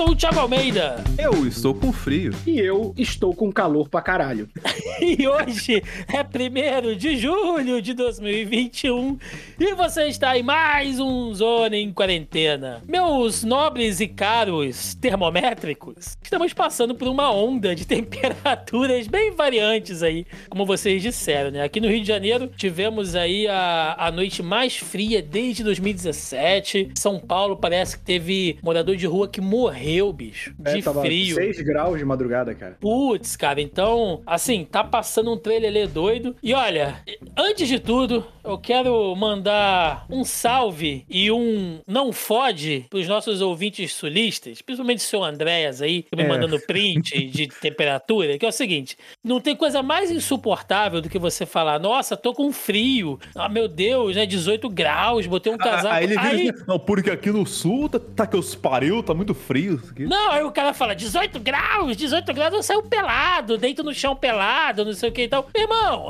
sou o Thiago Almeida. Eu estou com frio. E eu estou com calor pra caralho. e hoje é 1 de julho de 2021 e você está em mais um Zona em Quarentena. Meus nobres e caros termométricos, estamos passando por uma onda de temperaturas bem variantes aí, como vocês disseram, né? Aqui no Rio de Janeiro tivemos aí a, a noite mais fria desde 2017. São Paulo parece que teve morador de rua que morreu, bicho, É, de frio. 6 graus de madrugada, cara. Putz, cara, então, assim, tá passando um trailer doido. E olha, antes de tudo, eu quero mandar um salve e um não fode pros nossos ouvintes sulistas, principalmente o seu Andréas aí, que me É. mandando print de temperatura, que é o seguinte: não tem coisa mais insuportável do que você falar, nossa, tô com frio. Ah, meu Deus, né? 18 graus, botei um casaco. Ah, Aí ele Aí- assim, não, porque aqui no sul tá, tá que os pariu, tá muito frio. isso aqui." Não, aí o cara fala 18 graus, 18 graus eu saio pelado, deito no chão pelado, não sei o que e tal. Irmão,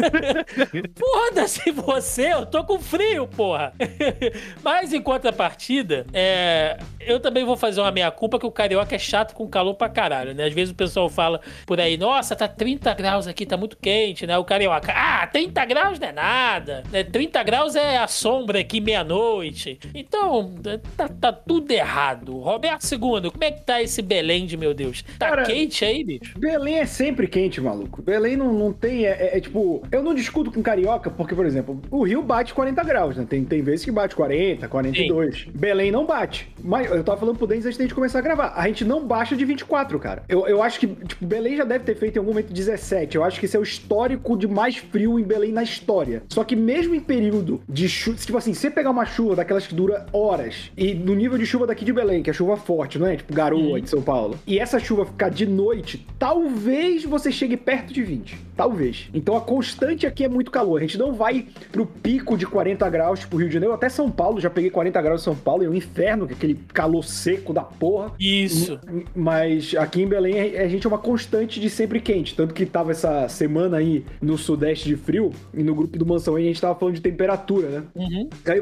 foda-se você, eu tô com frio, porra. Mas em contrapartida, é, eu também vou fazer uma meia-culpa que o carioca é chato com calor pra caralho, né? Às vezes o pessoal fala por aí, nossa, tá 30 graus aqui, tá muito quente, né? O carioca, ah, 30 graus não é nada, né? 30 graus é a sombra aqui meia-noite. Então, tá, tá tudo errado. Roberto II, como é que tá esse Belém de meu Deus? Tá Cara, quente aí, bicho? Belém é sempre quente, maluco. Belém não, não tem. É, é- é tipo. Eu não discuto com carioca, porque, por exemplo, o Rio bate 40 graus, né? Tem, tem vezes que bate 40, 42. Belém não bate. Mas eu tava falando pro Denis antes da gente começar a gravar. A gente não baixa de 24, cara. Eu, eu acho que, tipo, Belém já deve ter feito em algum momento 17. Eu acho que esse é o histórico de mais frio em Belém na história. Só que mesmo em período de chuva. Tipo assim, você pegar uma chuva daquelas que dura horas, e no nível de chuva daqui de Belém, que é chuva forte, não é? Tipo garoa de São Paulo. E essa chuva ficar de noite, talvez você chegue perto de 20. Talvez. Então a constante aqui é muito calor. A gente não vai pro pico de 40 graus, tipo Rio de Janeiro, até São Paulo. Já peguei 40 graus em São Paulo, é um inferno, que é aquele calor seco da porra. Isso. Mas aqui em Belém a gente é uma constante de sempre quente. Tanto que tava essa semana aí no sudeste de frio, e no grupo do Mansão aí a gente tava falando de temperatura, né? Uhum. Aí,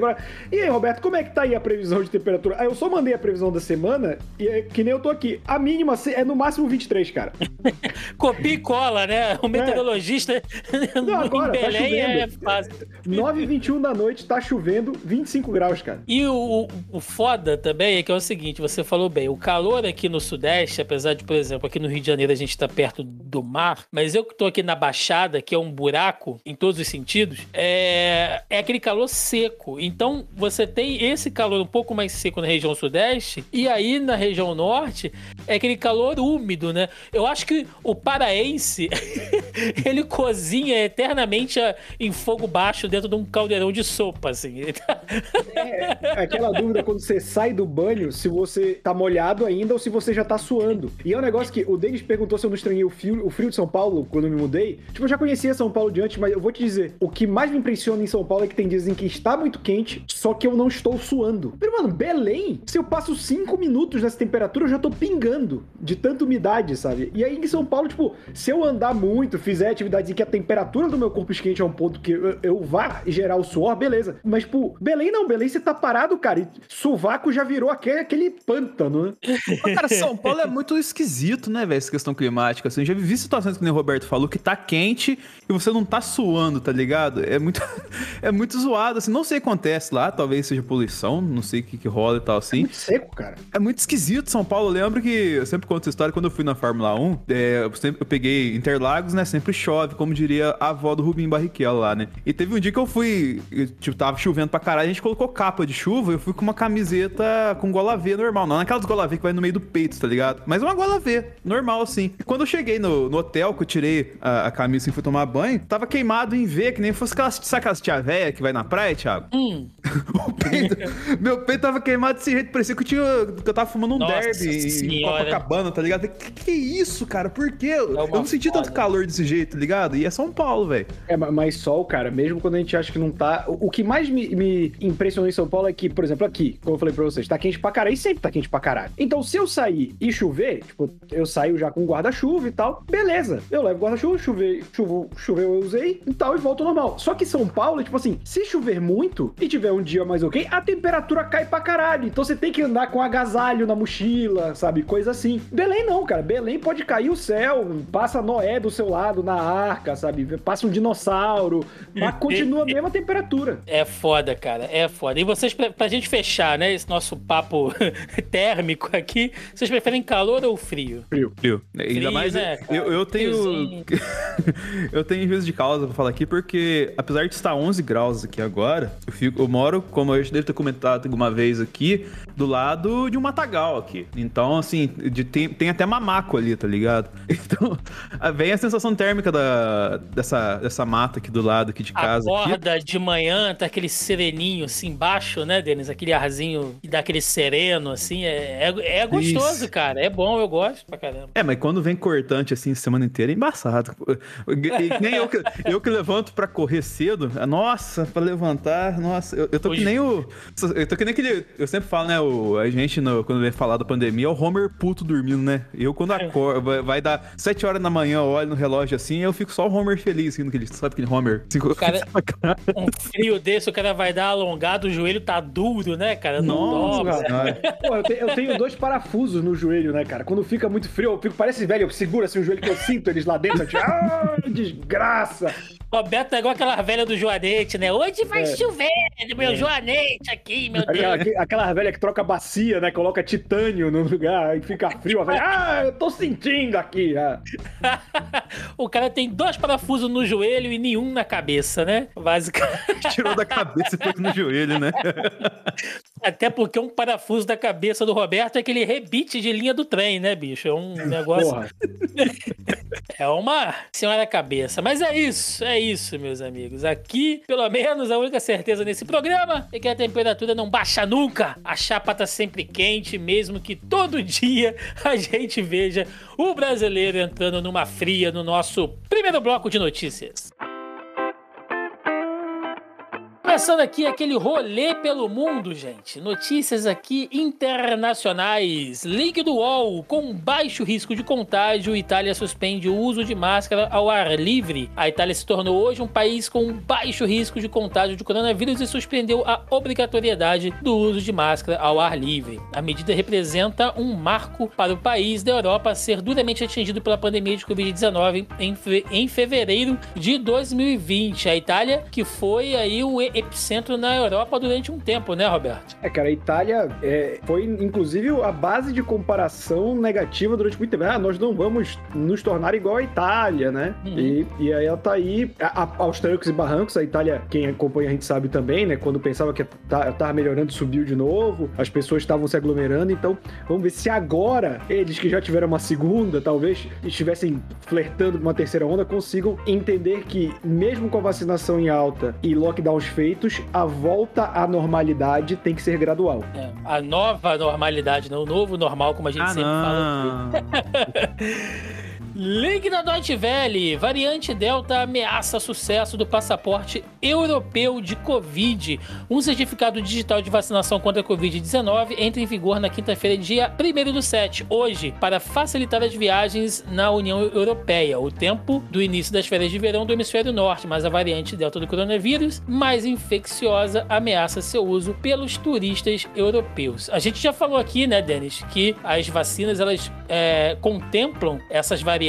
e aí, Roberto, como é que tá aí a previsão de temperatura? Aí eu só mandei a previsão da semana e é que nem eu tô aqui. A mínima é no máximo 23, cara. Copia e cola, né? O meteorologista Não, agora, em tá Belém é chovendo. fácil. 9 e 21 da noite, tá chovendo, 25 graus, cara. E o, o- o foda também é que é o seguinte, você falou bem, o calor aqui no Sudeste, apesar de, por exemplo, aqui no Rio de Janeiro a gente tá perto do mar, mas eu que tô aqui na Baixada, que é um buraco em todos os sentidos, é, é aquele calor seco. Então você tem esse calor um pouco mais seco na região Sudeste, e aí na região Norte é aquele calor úmido, né? Eu acho que o paraense, ele cozinha eternamente a- em fogo baixo dentro de um caldeirão de sopa, assim. É aquela dúvida quando você sai do banho, se você tá molhado ainda ou se você já tá suando. E é um negócio que o Denis perguntou se eu não estranhei o frio, o frio de São Paulo quando eu me mudei. Tipo, eu já conhecia São Paulo de antes, mas eu vou te dizer, o que mais me impressiona em São Paulo é que tem dias em que está muito quente, só que eu não estou suando. Mas, mano, Belém, se eu passo cinco minutos nessa temperatura, eu já tô pingando de tanta umidade, sabe? E aí em São Paulo, tipo, se eu andar muito, fizer atividades em que a temperatura do meu corpo esquente é um ponto que eu, eu vá gerar o suor, beleza. Mas, tipo, Belém não, Belém você tá parado, cara, e sovaco já virou aquele, aquele pântano, né? Mas, cara, São Paulo é muito esquisito, né, velho, essa questão climática. Assim, eu já vivi situações que nem o Roberto falou, que tá quente e você não tá suando, tá ligado? É muito, é muito zoado, assim. Não sei o que acontece lá, talvez seja poluição, não sei o que, que rola e tal, assim. Muito seco, cara. É muito esquisito São Paulo. Eu lembro que eu sempre conto essa história quando eu fui na Fórmula 1. é, eu, sempre, eu peguei Interlagos, né? Sempre chove, como diria a avó do Rubinho Barrichello lá, né? E teve um dia que eu fui, eu, tipo, tava chovendo pra caralho, a gente colocou capa de chuva, eu fui com uma camiseta com gola V normal. Não naquelas gola V que vai no meio do peito, tá ligado? Mas uma gola V, normal assim. E quando eu cheguei no, no hotel, que eu tirei a, a camisa e fui tomar banho, tava queimado em V, que nem fosse aquelas, sabe aquelas tia véia que vai na praia, Thiago? Hum. O peito- meu peito tava queimado desse jeito, parecia que eu, tinha, que eu tava fumando um Nossa derby em senhora. Copacabana, tá ligado? Que, que isso, cara? Por quê? eu uma não senti foda. tanto calor desse jeito, tá ligado? E é São Paulo, velho. É, ma- mas sol, cara, mesmo quando a gente acha que não tá. O que mais me, me impressionou em São Paulo é que, por exemplo, aqui, como eu falei pra vocês, tá quente pra caralho e sempre tá quente pra caralho. Então, se eu sair e chover, tipo, eu saio já com guarda-chuva e tal, beleza. Eu levo guarda-chuva, chover, chuvo, choveu, eu usei e tal, e volto normal. Só que São Paulo, tipo assim, se chover muito e tiver um dia mais ok, a temperatura cai pra caralho. Então você tem que andar com agasalho na mochila, sabe? Coisa assim. Belém não, cara. Belém pode cair o céu, passa Noé do seu lado na arca, sabe? Passa um dinossauro, mas continua a mesma temperatura. É foda, cara. É foda. E vocês, pra, pra gente fechar, né, esse nosso papo térmico aqui, vocês preferem calor ou frio? Frio. Frio. Ainda Frio, mais né, eu, eu tenho. Eu tenho juízo de causa pra falar aqui, porque apesar de estar 11 graus aqui agora, eu, fico, eu moro, como eu já devo ter comentado alguma vez aqui, do lado de um matagal aqui. Então, assim, de- tem, tem até mamaco ali, tá ligado? Então, vem a sensação térmica da, dessa, dessa mata aqui do lado aqui de casa. Aqui. Acorda de manhã, tá aquele sereninho assim embaixo, né, Denis? Aquele arzinho que dá aquele sereno, assim. É, é, é gostoso, Isso. cara. É bom, eu gosto pra caramba. É, mas quando vem cortante assim semana inteira é embaçado. E nem eu que, eu que levanto pra correr cedo, nossa, pra levantar, nossa, eu, eu tô Hoje- que nem o. Eu tô que nem aquele. Eu sempre falo, né? O, a gente, no- quando vem falar da pandemia, é o Homer puto dormindo, né? Eu, quando acordo, vai, vai dar 7 horas da manhã, eu olho no relógio assim, eu fico só o Homer feliz, assim, aquele, sabe aquele Homer? Assim, cara- Um frio desse, o cara vai dar alongado, o joelho tá duro, né, cara? Não Nossa, senhora. Pô, eu, te- eu tenho dois parafusos no joelho, né, cara? Quando fica muito frio, eu fico, parece velho, eu seguro assim o joelho que eu sinto eles lá dentro. Eu, tipo, ah, desgraça! Roberto é igual aquela velha do Joanete, né? Hoje vai É. chover, meu Joanete aqui, meu Aquela, Deus. aquela velha que troca bacia, né? Coloca titânio no lugar e fica frio. A velha, ah, eu tô sentindo aqui. ah." o cara tem dois parafusos no joelho e nenhum na cabeça, né? Basicamente. Tirou da cabeça e pôs no joelho, né? Até porque um parafuso da cabeça do Roberto é aquele rebite de linha do trem, né, bicho? É um negócio. Porra. É uma senhora cabeça. Mas é isso, é isso, meus amigos. Aqui, pelo menos, a única certeza nesse programa é que a temperatura não baixa nunca. A chapa tá sempre quente, mesmo que todo dia a gente veja o brasileiro entrando numa fria no nosso primeiro bloco de notícias. Começando aqui aquele rolê pelo mundo, gente. Notícias aqui internacionais. Link do UOL. Com baixo risco de contágio, Itália suspende o uso de máscara ao ar livre. A Itália se tornou hoje um país com baixo risco de contágio de coronavírus e suspendeu a obrigatoriedade do uso de máscara ao ar livre. A medida representa um marco para o país da Europa ser duramente atingido pela pandemia de Covid-19 em, fe- em fevereiro de 2020. A Itália, que foi aí o epicentro na Europa durante um tempo, né, Roberto? É, cara, a Itália é, foi, inclusive, a base de comparação negativa durante muito tempo. Ah, nós não vamos nos tornar igual a Itália, né? Uhum. E, e aí ela tá aí, a- a- aos trancos e barrancos. A Itália, quem acompanha a gente sabe também, né? Quando pensava que tá- tava melhorando, subiu de novo. As pessoas estavam se aglomerando. Então, vamos ver se agora, eles que já tiveram uma segunda, talvez estivessem flertando com uma terceira onda, consigam entender que, mesmo com a vacinação em alta e lockdowns feitos, a volta à normalidade tem que ser gradual. É, a nova normalidade, né? o novo normal, como a gente Ah, sempre fala. Link da Deutsche Welle. Variante Delta ameaça sucesso do passaporte europeu de Covid. Um certificado digital de vacinação contra a Covid-19 entra em vigor na quinta-feira, dia 1 do 7, hoje, para facilitar as viagens na União Europeia. O tempo do início das férias de verão do hemisfério norte, mas a variante Delta do coronavírus, mais infecciosa, ameaça seu uso pelos turistas europeus. A gente já falou aqui, né, Denis, que as vacinas elas é, contemplam essas variantes,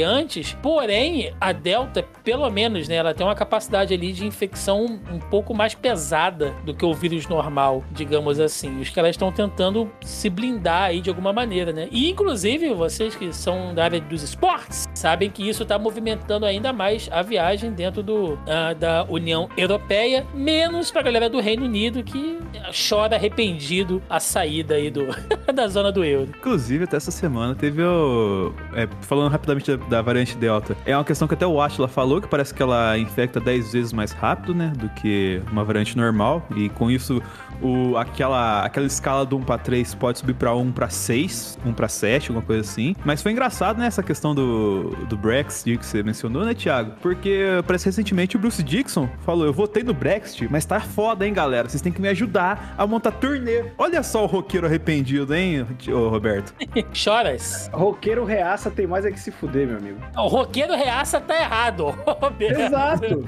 porém a Delta, pelo menos, né, ela tem uma capacidade ali de infecção um pouco mais pesada do que o vírus normal, digamos assim. Os caras estão tentando se blindar aí de alguma maneira, né? E inclusive vocês que são da área dos esportes sabem que isso está movimentando ainda mais a viagem dentro do, ah, da União Europeia, menos pra galera do Reino Unido que chora arrependido a saída aí do, da zona do euro. Inclusive, até essa semana teve o. é, falando rapidamente da, da variante Delta, é uma questão que até o Atila falou, que parece que ela infecta 10 vezes mais rápido, né? Do que uma variante normal. E com isso, o, aquela, aquela escala do 1 pra 3 pode subir pra 1 pra 6, 1 pra 7, alguma coisa assim. Mas foi engraçado, né, essa questão do, do Brexit que você mencionou, né, Thiago? Porque parece recentemente o Bruce Dixon falou: Eu votei no Brexit, mas tá foda, hein, galera? Vocês têm que me ajudar a montar turnê. Olha só o roqueiro arrependido, hein, ô Roberto? Choras. Roqueiro reaça tem mais é que se fuder, meu amigo. O roqueiro reaça tá errado, Roberto. Exato.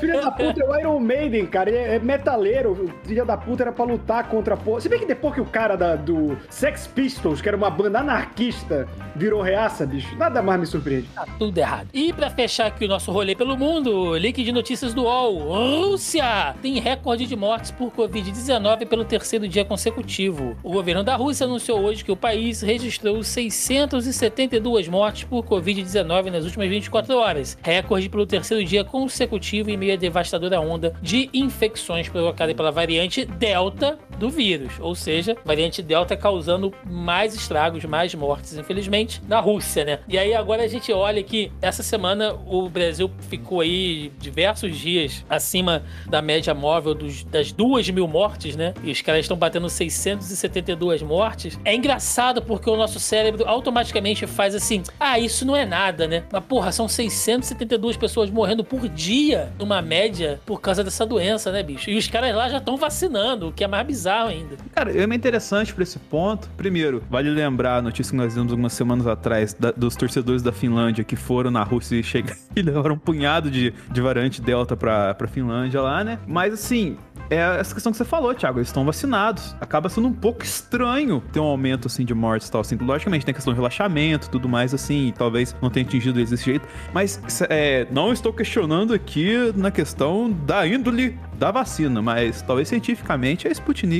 Filho da puta é o Iron Maiden, cara. Ele é metaleiro. O filho da puta era pra lutar contra a porra. Se bem que depois que o cara da, do Sex Pistols, que era uma banda anarquista, virou reaça, bicho, nada mais me surpreende. Tá tudo errado. E pra fechar aqui o nosso rolê pelo mundo, link de notícias do UOL. Rússia tem recorde de mortes por Covid-19 pelo terceiro dia consecutivo. O governo da Rússia anunciou hoje que o país registrou 672 mortes por Covid-19 nas últimas 24 horas. Recorde pelo terceiro dia consecutivo em meio à devastadora onda de infecções provocada pela variante Delta Out do vírus. Ou seja, variante Delta causando mais estragos, mais mortes, infelizmente, na Rússia, né? E aí agora a gente olha que essa semana o Brasil ficou aí diversos dias acima da média móvel dos, das duas mil mortes, né? E os caras estão batendo 672 mortes. É engraçado porque o nosso cérebro automaticamente faz assim: ah, isso não é nada, né? Mas porra, são 672 pessoas morrendo por dia, numa média, por causa dessa doença, né, bicho? E os caras lá já estão vacinando, o que é mais bizarro ainda. Cara, é interessante pra esse ponto. Primeiro, vale lembrar a notícia que nós vimos algumas semanas atrás da, dos torcedores da Finlândia que foram na Rússia e chegaram e levaram um punhado de, de variante Delta pra, pra Finlândia lá, né? Mas assim, é essa questão que você falou, Thiago. Eles estão vacinados. Acaba sendo um pouco estranho ter um aumento assim de mortes e tal. Assim, logicamente, tem a questão do relaxamento tudo mais, assim. talvez não tenha atingido eles desse jeito. Mas é, não estou questionando aqui na questão da índole da vacina, mas talvez cientificamente a Sputnik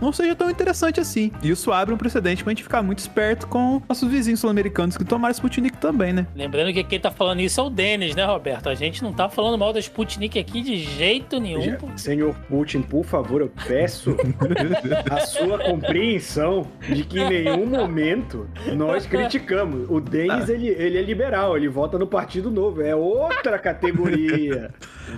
não seja tão interessante assim. E isso abre um precedente pra gente ficar muito esperto com nossos vizinhos sul-americanos que tomaram Sputnik também, né? Lembrando que quem tá falando isso é o Denis, né, Roberto? A gente não tá falando mal da Sputnik aqui de jeito nenhum. Senhor Putin, por favor, eu peço a sua compreensão de que em nenhum momento nós criticamos. O Denis, ah. ele, ele é liberal, ele vota no Partido Novo, é outra categoria.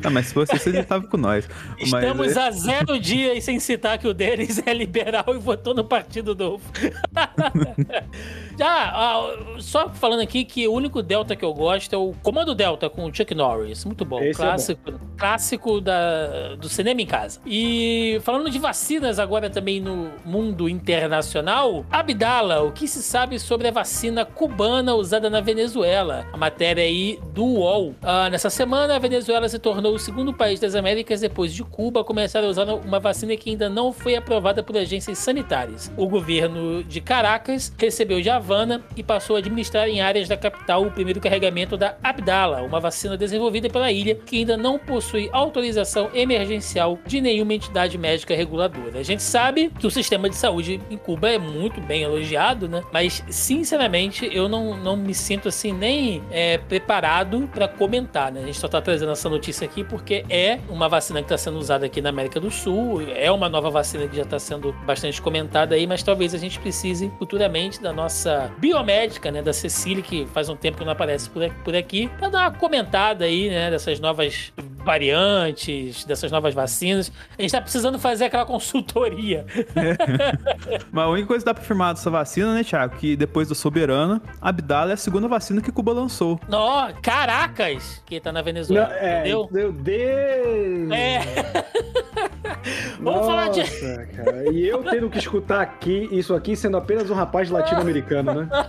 Ah, mas se fosse você já tava com nós. Estamos mas... a zero dias sem citar que o Denis é liberal e votou no Partido Novo. Já, só falando aqui que o único Delta que eu gosto é o Comando Delta com o Chuck Norris. Muito bom. Esse clássico é bom. clássico da, do cinema em casa. E falando de vacinas agora também no mundo internacional, Abdala, o que se sabe sobre a vacina cubana usada na Venezuela? A matéria aí do UOL. Ah, nessa semana, a Venezuela se tornou o segundo país das Américas depois de Cuba a começar a usar uma vacina que ainda não foi aprovada por agências sanitárias. O governo de Caracas recebeu de Havana e passou a administrar em áreas da capital o primeiro carregamento da Abdala, uma vacina desenvolvida pela ilha que ainda não possui autorização emergencial de nenhuma entidade médica reguladora. A gente sabe que o sistema de saúde em Cuba é muito bem elogiado, né? Mas, sinceramente, eu não, não me sinto assim nem é, preparado para comentar, né? A gente só tá trazendo essa notícia aqui porque é uma vacina que está sendo usada aqui na América do Sul, é uma nova vacina que já está sendo bastante comentada aí, mas talvez a gente precise futuramente da nossa biomédica, né, da Cecília, que faz um tempo que não aparece por aqui, para dar uma comentada aí, né, dessas novas variantes, dessas novas vacinas. A gente tá precisando fazer aquela consultoria. É. Mas a única coisa que dá pra afirmar dessa vacina, né, Thiago, que depois do Soberano, a Abdala é a segunda vacina que Cuba lançou. Nó, caracas! Que tá na Venezuela, não, é, entendeu? Meu Deus! É. Vamos Nossa, falar de... Cara. E eu tendo que escutar aqui, isso aqui sendo apenas um rapaz latino-americano, né?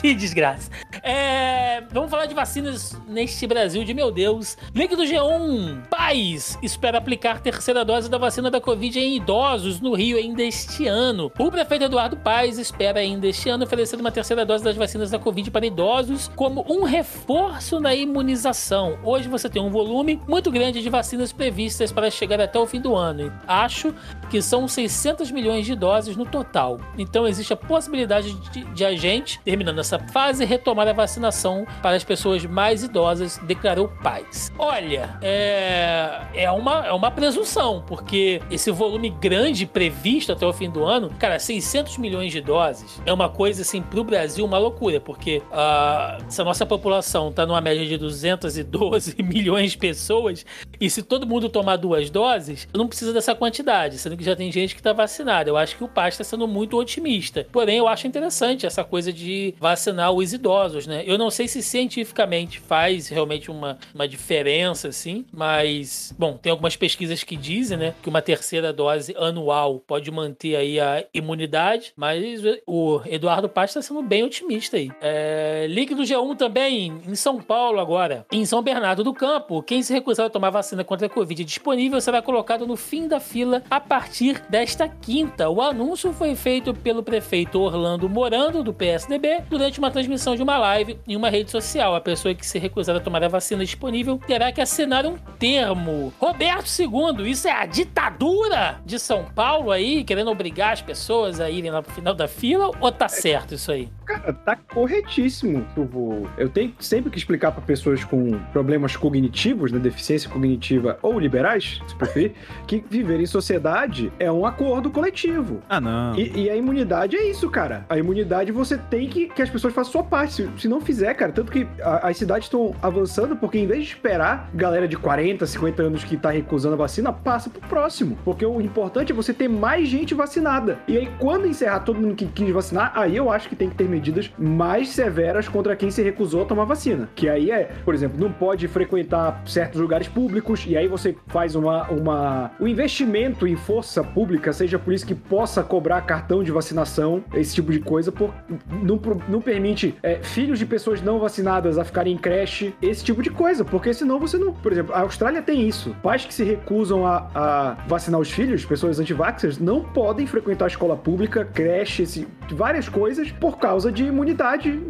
que desgraça. É, vamos falar de vacinas neste Brasil de meu Deus. Link do G1. Paz espera aplicar terceira dose da vacina da Covid em idosos no Rio ainda este ano. O prefeito Eduardo Paes espera ainda este ano oferecer uma terceira dose das vacinas da Covid para idosos como um reforço na imunização. Hoje você tem um volume muito grande de vacinas previstas para chegar até o fim do ano. Acho que são 600 milhões de doses no total. Então existe a possibilidade de, de a gente, terminando essa fase, retomar a vacinação para as pessoas mais idosas, declarou Paz. Olha, é, é, uma, é uma presunção, porque esse volume grande previsto até o fim do ano, cara, 600 milhões de doses é uma coisa, assim, pro Brasil, uma loucura, porque uh, se a nossa população tá numa média de 212 milhões de pessoas, e se todo mundo tomar duas doses, não precisa dessa quantidade, sendo que já tem gente que tá vacinada. Eu acho que o Paz está sendo muito otimista. Porém, eu acho interessante essa coisa de vacinar os idosos, né? Eu não sei se cientificamente faz realmente uma, uma diferença, assim, mas, bom, tem algumas pesquisas que dizem, né, que uma terceira dose anual pode manter aí a imunidade, mas o Eduardo Paz está sendo bem otimista aí. É, link do G1 também, em São Paulo agora, em São Bernardo do Campo, quem se recusar a tomar vacina contra a Covid disponível será colocado no fim da fila a partir desta quinta. O anúncio foi feito pelo prefeito Orlando Morando, do PSDB, durante uma transmissão de uma live em uma rede social. A pessoa que se recusar a tomar a vacina disponível terá que assinar um termo. Roberto II, isso é a ditadura de São Paulo aí, querendo obrigar as pessoas a irem lá pro final da fila, ou tá certo isso aí? Cara, tá corretíssimo. Eu, vou... eu tenho sempre que explicar para pessoas com problemas cognitivos, né, deficiência cognitiva ou liberais, se preferir, que viver em sociedade é um acordo coletivo. Ah, não. E, e, a imunidade é isso, cara. A imunidade você tem que que as pessoas façam sua parte. Se, se não fizer, cara, tanto que a, as cidades estão avançando porque em vez de esperar galera de 40, 50 anos que tá recusando a vacina, passa pro próximo. Porque o importante é você ter mais gente vacinada. E aí, quando encerrar todo mundo que quis vacinar, aí eu acho que tem que ter medidas mais severas contra quem se recusou a tomar vacina. Que aí é, por exemplo, não pode frequentar certos lugares públicos, e aí você faz uma. uma o investimento em força pública, seja por isso que possa cobrar cartão de vacinação, esse tipo de coisa, por, não, não permite é, filhos de pessoas não vacinadas a ficarem em creche, esse tipo de coisa, porque senão você não. Por exemplo, a Austrália tem isso. Pais que se recusam a, a vacinar os filhos, pessoas anti-vaxxers, não podem frequentar a escola pública, creche, esse, várias coisas, por causa causa de imunidade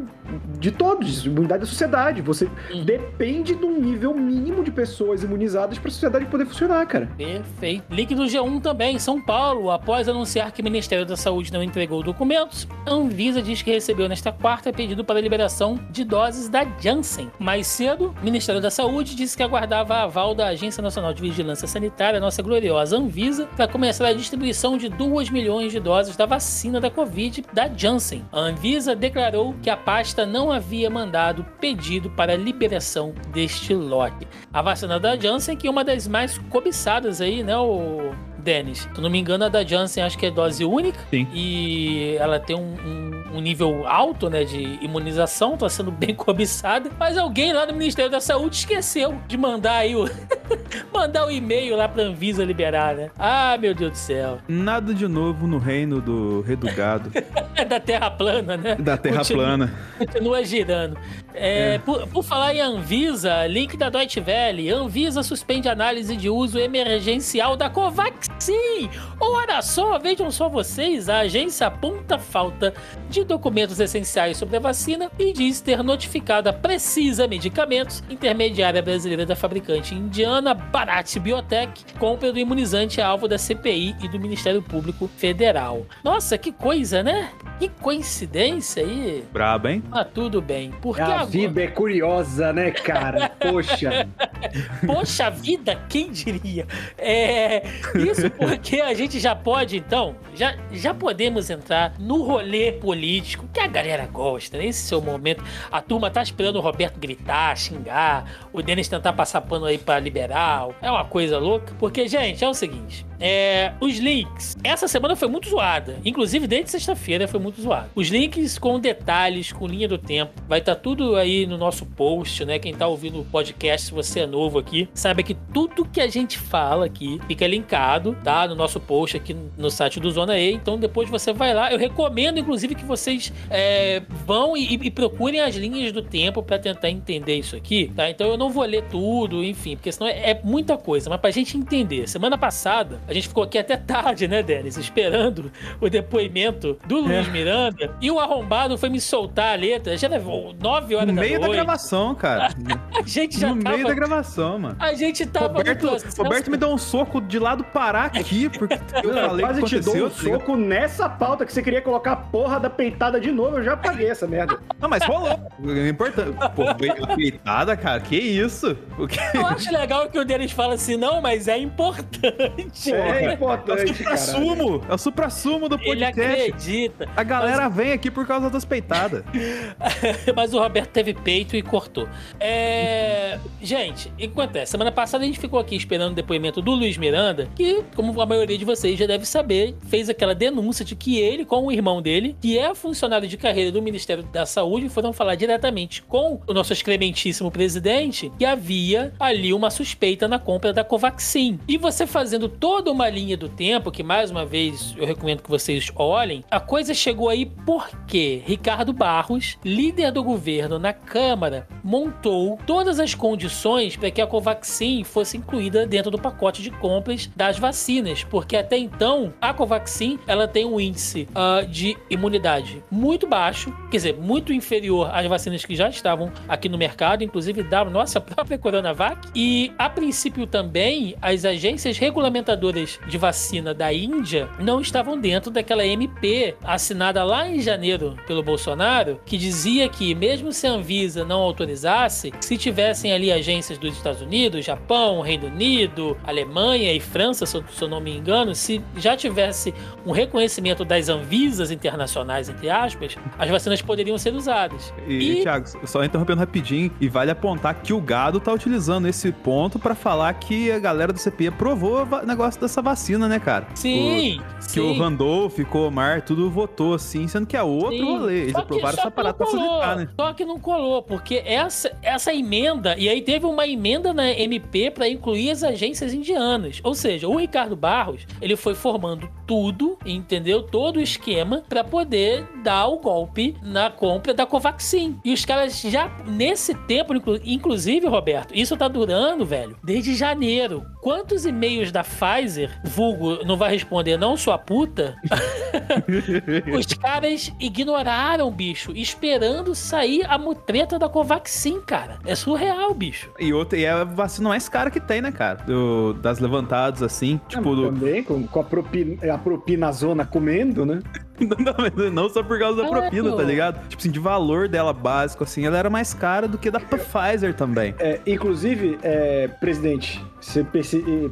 de todos, imunidade da sociedade. Você uhum. depende de um nível mínimo de pessoas imunizadas para a sociedade poder funcionar, cara. Perfeito. Link do G1 também, São Paulo. Após anunciar que o Ministério da Saúde não entregou documentos, a Anvisa diz que recebeu nesta quarta pedido para liberação de doses da Janssen. Mais cedo, o Ministério da Saúde disse que aguardava a aval da Agência Nacional de Vigilância Sanitária, nossa gloriosa Anvisa, para começar a distribuição de 2 milhões de doses da vacina da Covid da Janssen. A Anvisa declarou que a pasta não havia mandado pedido para liberação deste lote. A vacina da Janssen, que é uma das mais cobiçadas aí, né, o Dennis? Se não me engano, a da Janssen acho que é dose única. Sim. E ela tem um, um, um nível alto, né, de imunização, tá sendo bem cobiçada. Mas alguém lá do Ministério da Saúde esqueceu de mandar aí o... mandar o um e-mail lá pra Anvisa liberar, né? Ah, meu Deus do céu. Nada de novo no reino do redugado. da Terra plana, né? Da Terra continua, plana. Continua girando. É, é. Por, por, falar em Anvisa, link da Deutsche Welle. Anvisa suspende análise de uso emergencial da Covaxin. Ora só, vejam só vocês, a agência aponta falta de documentos essenciais sobre a vacina e diz ter notificado a Precisa Medicamentos, intermediária brasileira da fabricante indiana Bharat Biotech, compra do imunizante alvo da CPI e do Ministério Público Federal. Nossa, que coisa, né? Que coincidência aí. Braba, hein? Ah, tudo bem. Porque a agora... vida é curiosa, né, cara? Poxa. Poxa vida, quem diria? É, isso porque a gente já pode, então, já, já podemos entrar no rolê político que a galera gosta, né? Esse o momento. A turma tá esperando o Roberto gritar, xingar, o Denis tentar passar pano aí pra liberal. É uma coisa louca. Porque, gente, é o seguinte: é, os links. Essa semana foi muito zoada. Inclusive, desde sexta-feira foi muito zoada. Os links com detalhes, com linha do tempo, vai estar tá tudo aí no nosso post, né? Quem tá ouvindo o podcast, se você é novo aqui, saiba que tudo que a gente fala aqui fica linkado, tá? No nosso post aqui no site do Zona E. Então depois você vai lá. Eu recomendo, inclusive, que vocês é, vão e, e, procurem as linhas do tempo para tentar entender isso aqui, tá? Então eu não vou ler tudo, enfim, porque senão é, é muita coisa. Mas pra gente entender, semana passada A gente ficou aqui até tarde, né, Denis? Esperando o depoimento do Luiz É. Miranda. E o arrombado foi me soltar a letra. Já levou 9 horas No da meio da gravação, cara. A gente já no tava... meio da gravação, mano. A gente tava Roberto, Roberto me deu um soco de lado parar aqui, porque eu falei quase que te dou um tá soco nessa pauta que você queria colocar a porra da peitada de novo. Eu já paguei essa merda. Não, mas rolou. É importante. Pô, peitada, cara, que isso? O que... Eu acho legal que o Denis fala assim, não, mas é importante. É É o importante, supra-sumo. É o supra-sumo do Ele podcast. acredita. A galera vem aqui por causa das peitadas. Mas o Roberto teve peito e cortou. É... Gente, o que acontece? Semana passada a gente ficou aqui esperando o depoimento do Luiz Miranda, que, como a maioria de vocês já deve saber, fez aquela denúncia de que ele, com o irmão dele, que é funcionário de carreira do Ministério da Saúde, foram falar diretamente com o nosso excrementíssimo presidente que havia ali uma suspeita na compra da Covaxin. E você fazendo toda uma linha do tempo, que mais uma vez eu recomendo que vocês olhem, a coisa chegou aí porque Ricardo Barros, líder do governo na Câmara, montou todas as condições para que a Covaxin fosse incluída dentro do pacote de compras das vacinas, porque até então a Covaxin ela tem um índice ah, de imunidade muito baixo, quer dizer, muito inferior às vacinas que já estavam aqui no mercado, inclusive da nossa própria Coronavac, e a princípio também as agências regulamentadoras de vacina da Índia não estavam dentro daquela MP assinada lá em janeiro pelo Bolsonaro, que dizia que mesmo se a Anvisa não autorizasse, se tivessem ali agências dos Estados Unidos, Japão, Reino Unido, Alemanha e França, se eu, não me engano, se já tivesse um reconhecimento das Anvisas internacionais, entre aspas, as vacinas poderiam ser usadas. E, Thiago, só interrompendo rapidinho, e vale apontar que o gado tá utilizando esse ponto pra falar que a galera do CPI aprovou o negócio dessa vacina, né, cara? Sim, O- sim. Que o Randolph, o Omar, tudo votou assim, sendo que é outro Sim. rolê. Eles Só que- aprovaram só essa que parada pra facilitar, né? Só que não colou, porque essa, essa emenda, e aí teve uma emenda na MP para incluir as agências indianas. Ou seja, o Ricardo Barros, ele foi formando tudo, entendeu? Todo o esquema para poder dar o golpe na compra da Covaxin. E os caras já nesse tempo, inclu- inclusive, Roberto, isso tá durando, velho, desde janeiro. Quantos e-mails da Pfizer, vulgo, não vai responder não, sua puta? Os caras ignoraram, bicho, esperando sair a mutreta da Covaxin, cara. É surreal, bicho. E, outra, e é a vacina mais cara que tem, né, cara? Do- das levantadas, assim, tipo... do- Também, com, com a, propina, a propinazona comendo, né? não, só por causa da Claro. propina, tá ligado? Tipo assim, de valor dela básico, assim, ela era mais cara do que da Pfizer também. É, inclusive, é, presidente, se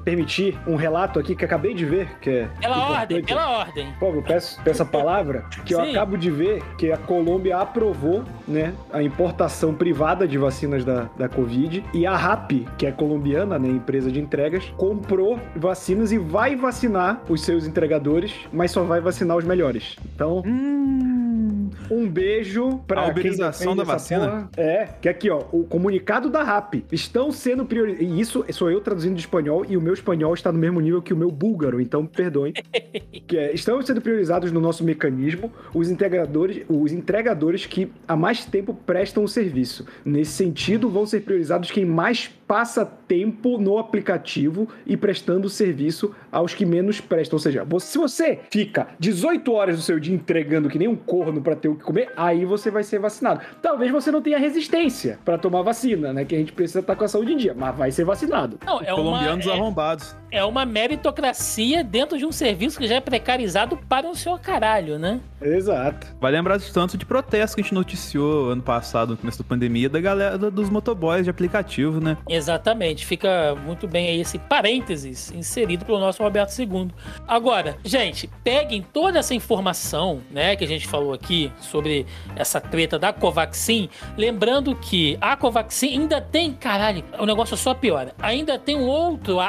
permitir um relato aqui que acabei de ver, que é. Pela importante. ordem, pela ordem. Por favor, peço, peço a palavra, que eu Sim. acabo de ver que a Colômbia aprovou né, a importação privada de vacinas da, da Covid e a RAP, que é colombiana, né, empresa de entregas, comprou vacinas e vai vacinar os seus entregadores, mas só vai vacinar os melhores. Então, Hum. um beijo pra A uberização da vacina? porra. É, que aqui, ó, o comunicado da RAP estão sendo priorizados. E isso sou eu traduzindo de espanhol e o meu espanhol está no mesmo nível que o meu búlgaro, então perdoem. que é, estão sendo priorizados no nosso mecanismo os integradores, os entregadores que há mais tempo prestam o serviço. Nesse sentido, vão ser priorizados quem mais passa tempo no aplicativo e prestando serviço aos que menos prestam. Ou seja, você- se você fica 18 horas do seu dia entregando que nem um corno para ter o que comer, aí você vai ser vacinado. Talvez você não tenha resistência para tomar vacina, né? Que a gente precisa estar com a saúde em dia, mas vai ser vacinado. Não, é uma, Colombianos é, arrombados. É uma meritocracia dentro de um serviço que já é precarizado para o seu caralho, né? Exato. Vai lembrar de tanto de protesto que a gente noticiou ano passado, no começo da pandemia, da galera do- dos motoboys de aplicativo, né? Exatamente, fica muito bem aí esse parênteses inserido pelo nosso Roberto II. Agora, gente, peguem toda essa informação, né, que a gente falou aqui sobre essa treta da Covaxin, lembrando que a Covaxin ainda tem, caralho, o negócio só piora. Ainda tem um outro a-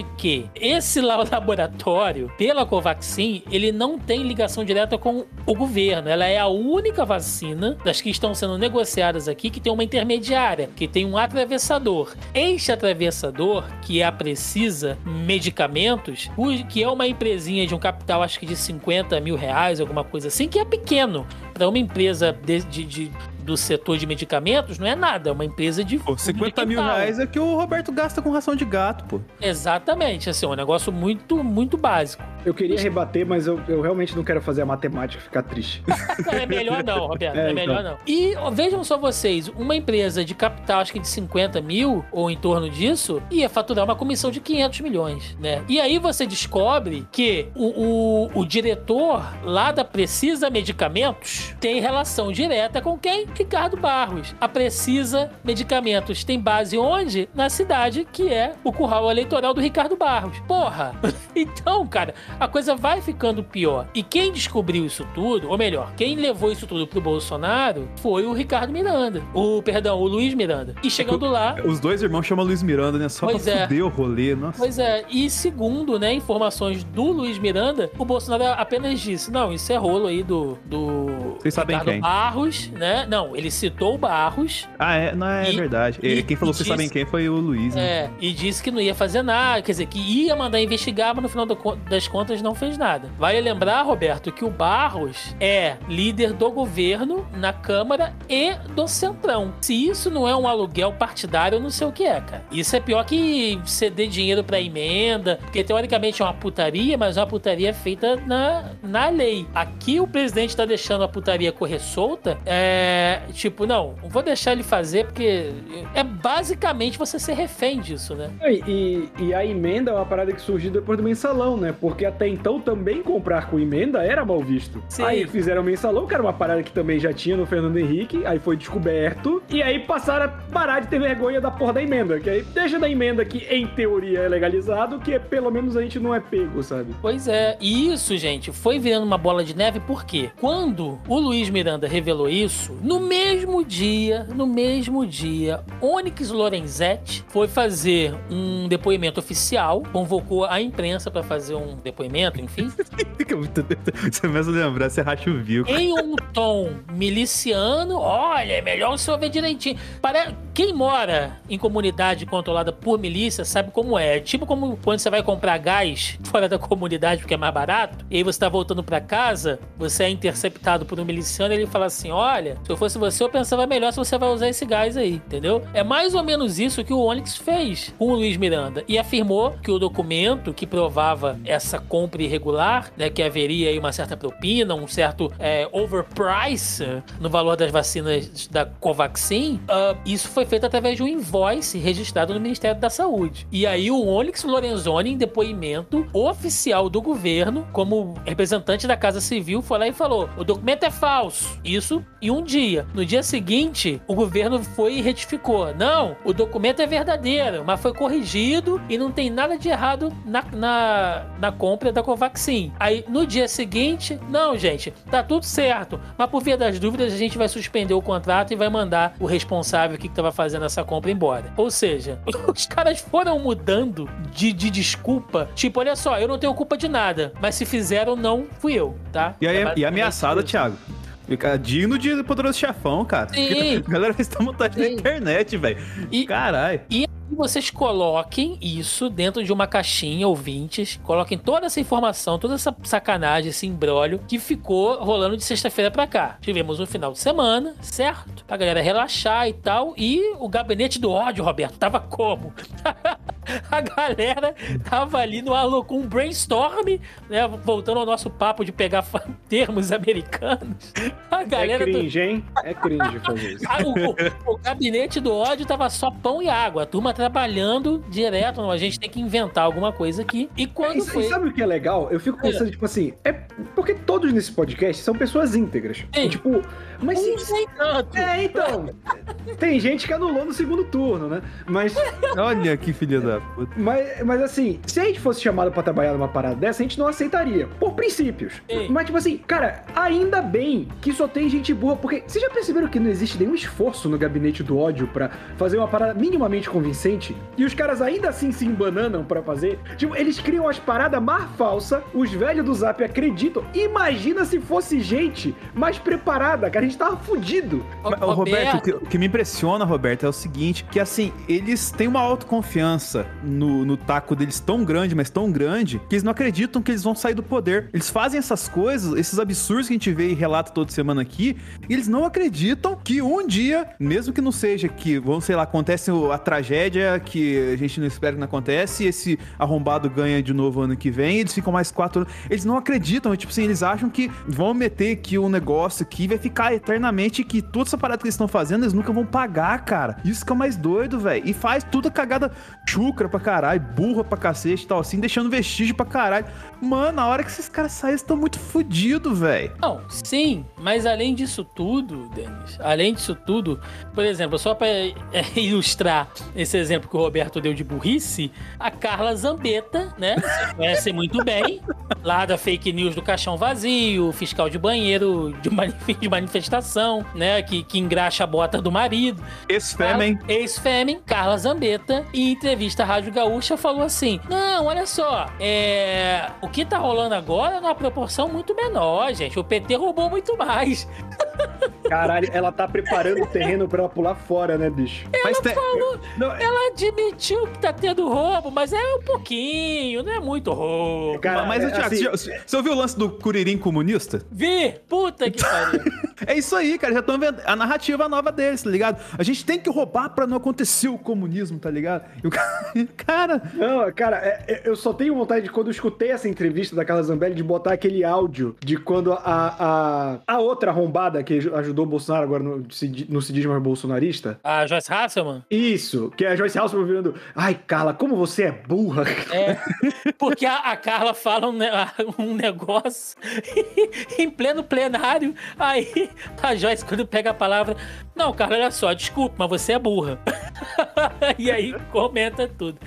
agravante que esse la- laboratório, pela Covaxin, ele não tem ligação direta com o governo. Ela é a única vacina das que estão sendo negociadas aqui que tem uma intermediária, que tem um atravessador. Este atravessador, que é a Precisa Medicamentos, que é uma empresinha de um capital, acho que de 50 mil reais, alguma coisa assim, que é pequeno para uma empresa de, de- de- do setor de medicamentos não é nada, é uma empresa de. Pô, 50 mil reais é que o Roberto gasta com ração de gato, pô. Exatamente, assim, é um negócio muito, muito básico. Eu queria rebater, mas eu, eu realmente não quero fazer a matemática ficar triste. é melhor não, Roberto. É, é melhor então. não. E ó, vejam só vocês, uma empresa de capital, acho que de 50 mil, ou em torno disso, ia faturar uma comissão de 500 milhões, né? E aí você descobre que o, o, o diretor lá da Precisa Medicamentos tem relação direta com quem? Ricardo Barros. A Precisa Medicamentos tem base onde? Na cidade que é o curral eleitoral do Ricardo Barros. Porra! Então, cara, a coisa vai ficando pior. E quem descobriu isso tudo, ou melhor, quem levou isso tudo pro Bolsonaro foi o Ricardo Miranda. O, perdão, o Luiz Miranda. E chegando lá. Os dois irmãos chamam Luiz Miranda, né? Só pois pra é. fuder o rolê, nossa. Pois é. E segundo, né, informações do Luiz Miranda, o Bolsonaro apenas disse: não, isso é rolo aí do. do Vocês sabem Ricardo quem? Barros, né? Não, ele citou o Barros. Ah, é? Não, é e, verdade. E, quem falou vocês sabem quem foi o Luiz, né? É, e disse que não ia fazer nada, quer dizer, que ia mandar investigar, mas no final das contas não fez nada. Vale lembrar, Roberto, que o Barros é líder do governo na Câmara e do Centrão. Se isso não é um aluguel partidário, eu não sei o que é, cara. Isso é pior que ceder dinheiro pra emenda, porque teoricamente é uma putaria, mas é uma putaria feita na, na lei. Aqui o presidente tá deixando a putaria correr solta, é tipo, não, vou deixar ele fazer porque é basicamente você ser refém disso, né? E, e, e a emenda é uma parada que surgiu depois do mensalão, né? Porque até então também comprar com emenda era mal visto. Sim. Aí fizeram o mensalão, que era uma parada que também já tinha no Fernando Henrique, aí foi descoberto, e aí passaram a parar de ter vergonha da porra da emenda, que aí deixa da emenda que em teoria é legalizado, que pelo menos a gente não é pego, sabe? Pois é, e isso, gente, foi virando uma bola de neve porque quando o Luiz Miranda revelou isso, no mesmo dia, no mesmo dia, Onyx Lorenzetti foi fazer um depoimento oficial, convocou a imprensa para fazer um depoimento, enfim. você começa a lembrar, você racha o bico. Em um tom miliciano, olha, é melhor o senhor ver direitinho. Para... Quem mora em comunidade controlada por milícia sabe como é. é. Tipo como quando você vai comprar gás fora da comunidade porque é mais barato, e aí você tá voltando para casa, você é interceptado por um miliciano e ele fala assim: Olha, se eu fosse você, eu pensava melhor se você vai usar esse gás aí, entendeu? É mais ou menos isso que o Onyx fez com o Luiz Miranda e afirmou que o documento que provava essa compra irregular, né, que haveria aí uma certa propina, um certo é, overprice no valor das vacinas da Covaxin, uh, isso foi feito através de um invoice registrado no Ministério da Saúde. E aí o Onyx Lorenzoni, em depoimento oficial do governo, como representante da Casa Civil, foi lá e falou: o documento é falso. Isso em um dia. No dia seguinte, o governo foi e retificou. Não, o documento é verdadeiro, mas foi corrigido e não tem nada de errado na, na, na compra da Covaxin. Aí no dia seguinte, não, gente, tá tudo certo, mas por via das dúvidas a gente vai suspender o contrato e vai mandar o responsável que estava fazendo essa compra embora. Ou seja, os caras foram mudando de, de desculpa. Tipo, olha só, eu não tenho culpa de nada, mas se fizeram, não fui eu, tá? E, aí, é e ameaçada, Thiago. Digno de poderoso chefão, cara. Sim. A galera fez montagem na internet, velho. Caralho. E vocês coloquem isso dentro de uma caixinha, ouvintes. Coloquem toda essa informação, toda essa sacanagem, esse embrólio que ficou rolando de sexta-feira pra cá. Tivemos um final de semana, certo? Pra galera relaxar e tal. E o gabinete do ódio, Roberto, tava como? a galera tava ali no alô com um brainstorm, né? Voltando ao nosso papo de pegar termos americanos. A galera. É cringe, do... hein? É cringe fazer isso. o, o, o, gabinete do ódio tava só pão e água. A turma trabalhando direto. Não, a gente tem que inventar alguma coisa aqui. E quando é, foi. Sabe o que é legal? Eu fico pensando, é. tipo assim, é porque todos nesse podcast são pessoas íntegras. Sim. Tipo, mas sim. sei tanto. É, então. tem gente que anulou no segundo turno, né? Mas. Olha que filha da puta. Mas, mas assim, se a gente fosse chamado pra trabalhar numa parada dessa, a gente não aceitaria. Por princípios. Sim. Mas, tipo assim, cara, ainda bem que só tem gente boa, porque vocês já perceberam que não existe nenhum esforço no gabinete do ódio para fazer uma parada minimamente convincente? E os caras ainda assim se embananam para fazer? Tipo, eles criam as paradas mais falsas, os velhos do Zap acreditam. Imagina se fosse gente mais preparada, cara gente tava fudido. Mas, Roberto, o que, o que, me impressiona, Roberto, é o seguinte: que assim, eles têm uma autoconfiança no, no taco deles tão grande, mas tão grande, que eles não acreditam que eles vão sair do poder. Eles fazem essas coisas, esses absurdos que a gente vê e relata toda semana aqui, e eles não acreditam que um dia, mesmo que não seja que, vamos sei lá, acontece a tragédia que a gente não espera que não acontece, e esse arrombado ganha de novo ano que vem, eles ficam mais quatro anos. Eles não acreditam, tipo assim, eles acham que vão meter aqui um negócio aqui vai ficar eternamente que toda essa parada que eles estão fazendo, eles nunca vão pagar, cara. Isso que é mais doido, velho. E faz tudo cagada chucra pra caralho, burra pra cacete e tal, assim, deixando vestígio pra caralho. Mano, na hora que esses caras saem, estão muito fodidos, velho. Não, sim, mas além disso tudo, Denis, além disso tudo, por exemplo, só pra é, ilustrar esse exemplo que o Roberto deu de burrice, a Carla Zambetta, né? Conhece muito bem, lá da fake news do caixão vazio, fiscal de banheiro de, manif de manifestação, né? Que, que engraxa a bota do marido. Ex-Fêmen. Ex-Fêmen, Carla Zambetta, em entrevista à Rádio Gaúcha, falou assim: Não, olha só, é, o que tá rolando agora é numa proporção muito menor, gente. O PT roubou muito mais. Caralho, ela tá preparando o terreno pra ela pular fora, né, bicho? Ela Mas tem- falou, Não, ela admitiu que tá tendo roubo, mas é um pouquinho, não é muito roubo. Cara, Mas, é, Thiago, assim- você, você ouviu o lance do Curirim comunista? Vi, puta que pariu. É isso aí, cara. Já estão vendo a narrativa nova deles, tá ligado? A gente tem que roubar pra não acontecer o comunismo, tá ligado? E o cara. cara Não, cara, é- é- eu só tenho vontade de, quando eu escutei essa entrevista da Carla Zambelli, de botar aquele áudio de quando a, a, a outra arrombada que ajudou o Bolsonaro agora no, no cidismo bolsonarista. A Joyce Hasselman? Isso, que é a Joyce Halseman virando. Ai, Carla, como você é burra. É, porque a, a Carla fala um, um negócio em pleno plenário, aí a Joyce, quando pega a palavra, não, Carla, olha só, desculpa, mas você é burra. e aí comenta tudo.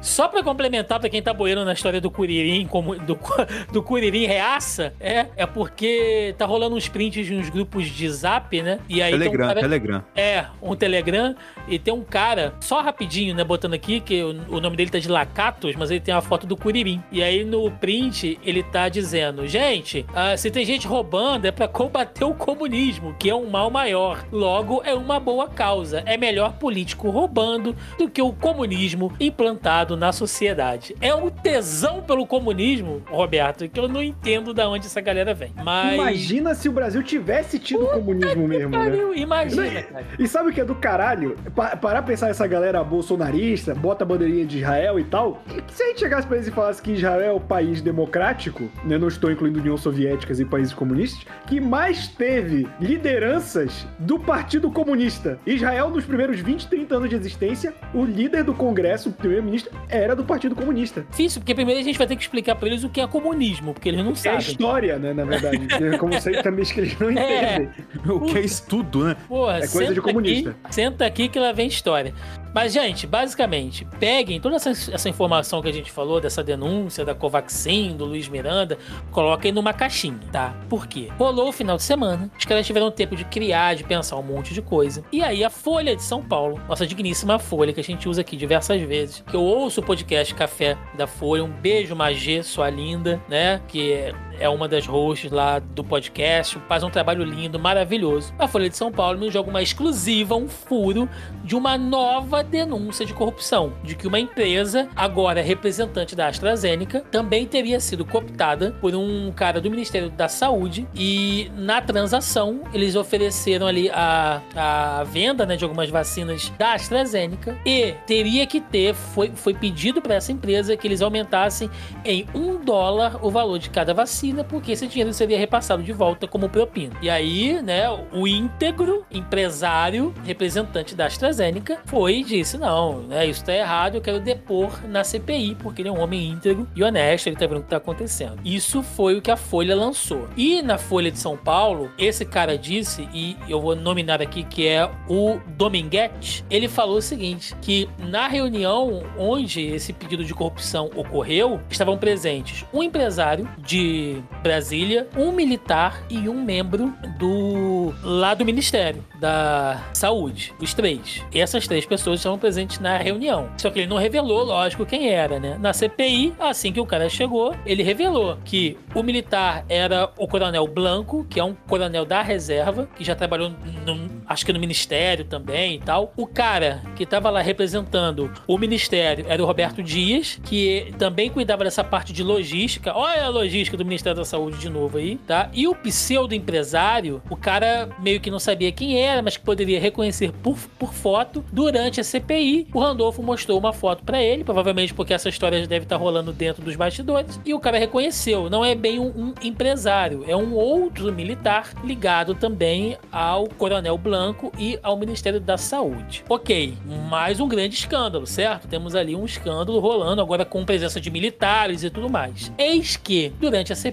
Só pra complementar, pra quem tá boiando na história do Curirim, como, do, do Curirim reaça, é, é porque tá rolando uns prints de uns grupos de zap, né? E aí tem um Telegram, cara- Telegram. é, um Telegram e tem um cara, só rapidinho, né, botando aqui, que o, o nome dele tá de Lacatos, mas ele tem uma foto do Curirim. E aí no print ele tá dizendo: gente, ah, se tem gente roubando é pra combater o comunismo, que é um mal maior. Logo, é uma boa causa. É melhor político roubando do que o comunismo implantado na sociedade. É um tesão pelo comunismo, Roberto, que eu não entendo da onde essa galera vem. Mas. Imagina se o Brasil tivesse tido comunismo mesmo, né? Pariu, imagina, cara. E sabe o que é do caralho? Pa parar pensar essa galera bolsonarista, bota a bandeirinha de Israel e tal. Se a gente chegasse pra eles e falasse que Israel é o país democrático, né? Não estou incluindo União Soviética e países comunistas, que mais teve lideranças do Partido Comunista. Israel, nos primeiros 20, 30 anos de existência, o líder do Congresso, o primeiro-ministro, era do Partido Comunista. Difícil, porque primeiro a gente vai ter que explicar pra eles o que é comunismo, porque eles não É sabem. história, né, na verdade. Como sei também que eles não É. entendem. O que é isso tudo, né? Porra, É coisa de comunista. Aqui, senta aqui que lá vem história. Mas, gente, basicamente, peguem toda essa, essa informação que a gente falou, dessa denúncia da Covaxin, do Luiz Miranda, coloquem numa caixinha, tá? Por quê? Rolou o final de semana, os caras tiveram tempo de criar, de pensar um monte de coisa. E aí a Folha de São Paulo, nossa digníssima Folha, que a gente usa aqui diversas vezes, que eu ouço o podcast Café da Folha, um beijo, Magê, sua linda, né? Que é é uma das hosts lá do podcast, faz um trabalho lindo, maravilhoso. A Folha de São Paulo me joga uma exclusiva, um furo de uma nova denúncia de corrupção, de que uma empresa, agora representante da AstraZeneca, também teria sido cooptada por um cara do Ministério da Saúde e na transação eles ofereceram ali a, a venda né, de algumas vacinas da AstraZeneca e teria que ter, foi, foi pedido para essa empresa que eles aumentassem em um dólar o valor de cada vacina, porque esse dinheiro seria repassado de volta como propina. E aí, né, o íntegro empresário, representante da AstraZeneca, foi e disse: não, né, isso tá errado, eu quero depor na CPI, porque ele é um homem íntegro e honesto, ele tá vendo o que tá acontecendo. Isso foi o que a Folha lançou. E na Folha de São Paulo, esse cara disse, e eu vou nominar aqui que é o Dominguete, ele falou o seguinte: que na reunião onde esse pedido de corrupção ocorreu, estavam presentes um empresário de Brasília, um militar e um membro do lá do Ministério da Saúde, os três. E essas três pessoas estavam presentes na reunião. Só que ele não revelou, lógico, quem era, né? Na CPI, assim que o cara chegou, ele revelou que o militar era o Coronel Blanco, que é um coronel da reserva, que já trabalhou no- acho que no ministério também e tal. O cara que tava lá representando o ministério era o Roberto Dias, que também cuidava dessa parte de logística. Olha a logística do Ministério da Saúde de novo aí, tá? E o pseudo empresário, o cara meio que não sabia quem era, mas que poderia reconhecer por, por foto durante a CPI. O Randolfo mostrou uma foto para ele, provavelmente porque essa história já deve estar tá rolando dentro dos bastidores, e o cara reconheceu. Não é bem um, um empresário, é um outro militar ligado também ao Coronel Blanco e ao Ministério da Saúde. Ok, mais um grande escândalo, certo? Temos ali um escândalo rolando agora com presença de militares e tudo mais. Eis que, durante a CPI,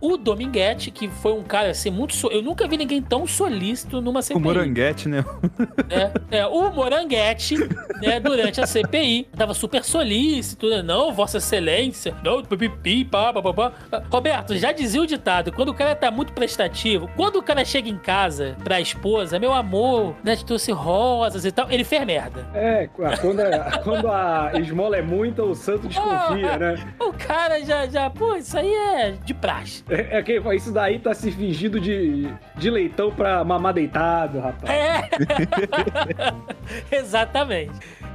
o Dominguete, que foi um cara assim muito. So... Eu nunca vi ninguém tão solícito numa CPI. O Moranguete, né? É, é o Moranguete, né, durante a CPI, tava super solícito, né? Não, Vossa Excelência, não, pipipi, pá, pá, pá, pá. Roberto, já dizia o ditado, quando o cara tá muito prestativo, quando o cara chega em casa pra esposa, meu amor, né, te trouxe rosas e tal, ele fez merda. É, quando a, quando a esmola é muita, o santo desconfia, oh, né? O cara já, já, pô, isso aí é de praxe. É, é que isso daí tá se fingindo de, de leitão pra mamar deitado, rapaz. É. Exatamente.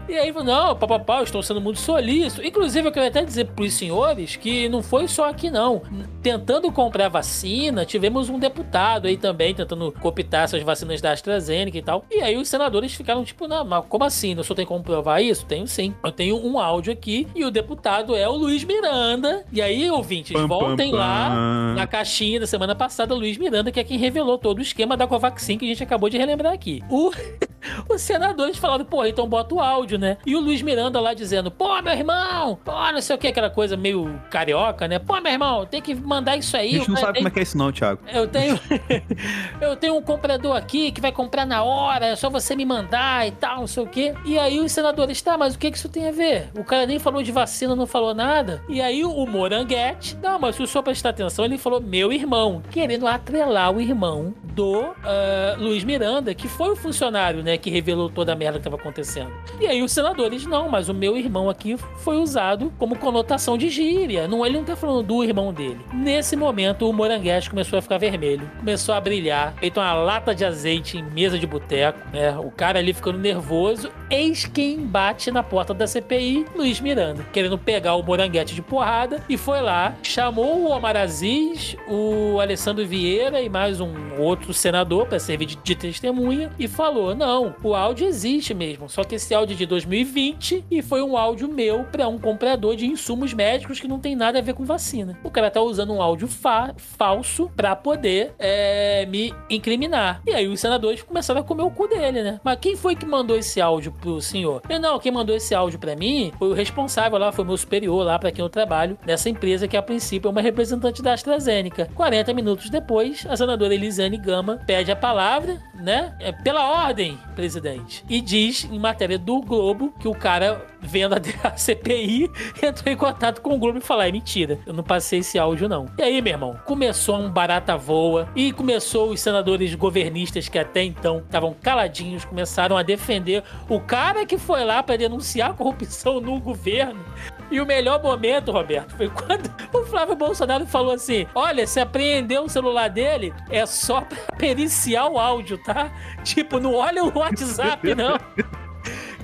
E aí, não, papapá, estou sendo muito solícito. Inclusive, eu quero até dizer para os senhores que não foi só aqui, não. Tentando comprar vacina, tivemos um deputado aí também tentando cooptar essas vacinas da AstraZeneca e tal. E aí os senadores ficaram tipo, não, mas como assim? O senhor tem como provar isso? Tenho sim. Eu tenho um áudio aqui e o deputado é o Luiz Miranda. E aí, ouvintes, pam, voltem pam, pam. lá na caixinha da semana passada, Luiz Miranda, que é quem revelou todo o esquema da Covaxin que a gente acabou de relembrar aqui. O, os senadores falaram, pô, então bota o áudio né? E o Luiz Miranda lá dizendo: pô, meu irmão, pô, não sei o que, aquela coisa meio carioca, né? Pô, meu irmão, tem que mandar isso aí. A gente não sabe tem... como é que é isso, não, Thiago. Eu tenho. eu tenho um comprador aqui que vai comprar na hora, é só você me mandar e tal, não sei o que. E aí os senadores, tá, mas o que, que isso tem a ver? O cara nem falou de vacina, não falou nada. E aí o Moranguete, não, mas se o senhor prestar atenção, ele falou meu irmão, querendo atrelar o irmão do uh, Luiz Miranda, que foi o funcionário, né, que revelou toda a merda que tava acontecendo. E aí os senadores, não, mas o meu irmão aqui foi usado como conotação de gíria. Não, ele não tá falando do irmão dele. Nesse momento, o Moranguete começou a ficar vermelho, começou a brilhar, feito uma lata de azeite em mesa de boteco, né? O cara ali ficando nervoso. Eis quem bate na porta da CPI, Luiz Miranda, querendo pegar o Moranguete de porrada e foi lá, chamou o Omar Aziz, o Alessandro Vieira e mais um outro senador para servir de, de testemunha e falou: não, o áudio existe mesmo, só que esse áudio de 2020 e foi um áudio meu para um comprador de insumos médicos que não tem nada a ver com vacina. O cara tá usando um áudio fa falso para poder é, me incriminar. E aí os senadores começaram a comer o cu dele, né? Mas quem foi que mandou esse áudio pro senhor? Eu, não, quem mandou esse áudio para mim foi o responsável lá, foi meu superior lá para quem eu trabalho, nessa empresa que a princípio é uma representante da AstraZeneca. 40 minutos depois, a senadora Elisane Gama pede a palavra, né? É, pela ordem, presidente. E diz em matéria do Globo que o cara, vendo a CPI, entrou em contato com o Globo e falou: é mentira, eu não passei esse áudio, não. E aí, meu irmão, começou um barata voa e começou os senadores governistas que até então estavam caladinhos, começaram a defender o cara que foi lá para denunciar a corrupção no governo. E o melhor momento, Roberto, foi quando o Flávio Bolsonaro falou assim: Olha, se apreendeu o celular dele, é só pra periciar o áudio, tá? Tipo, não olha o WhatsApp, não.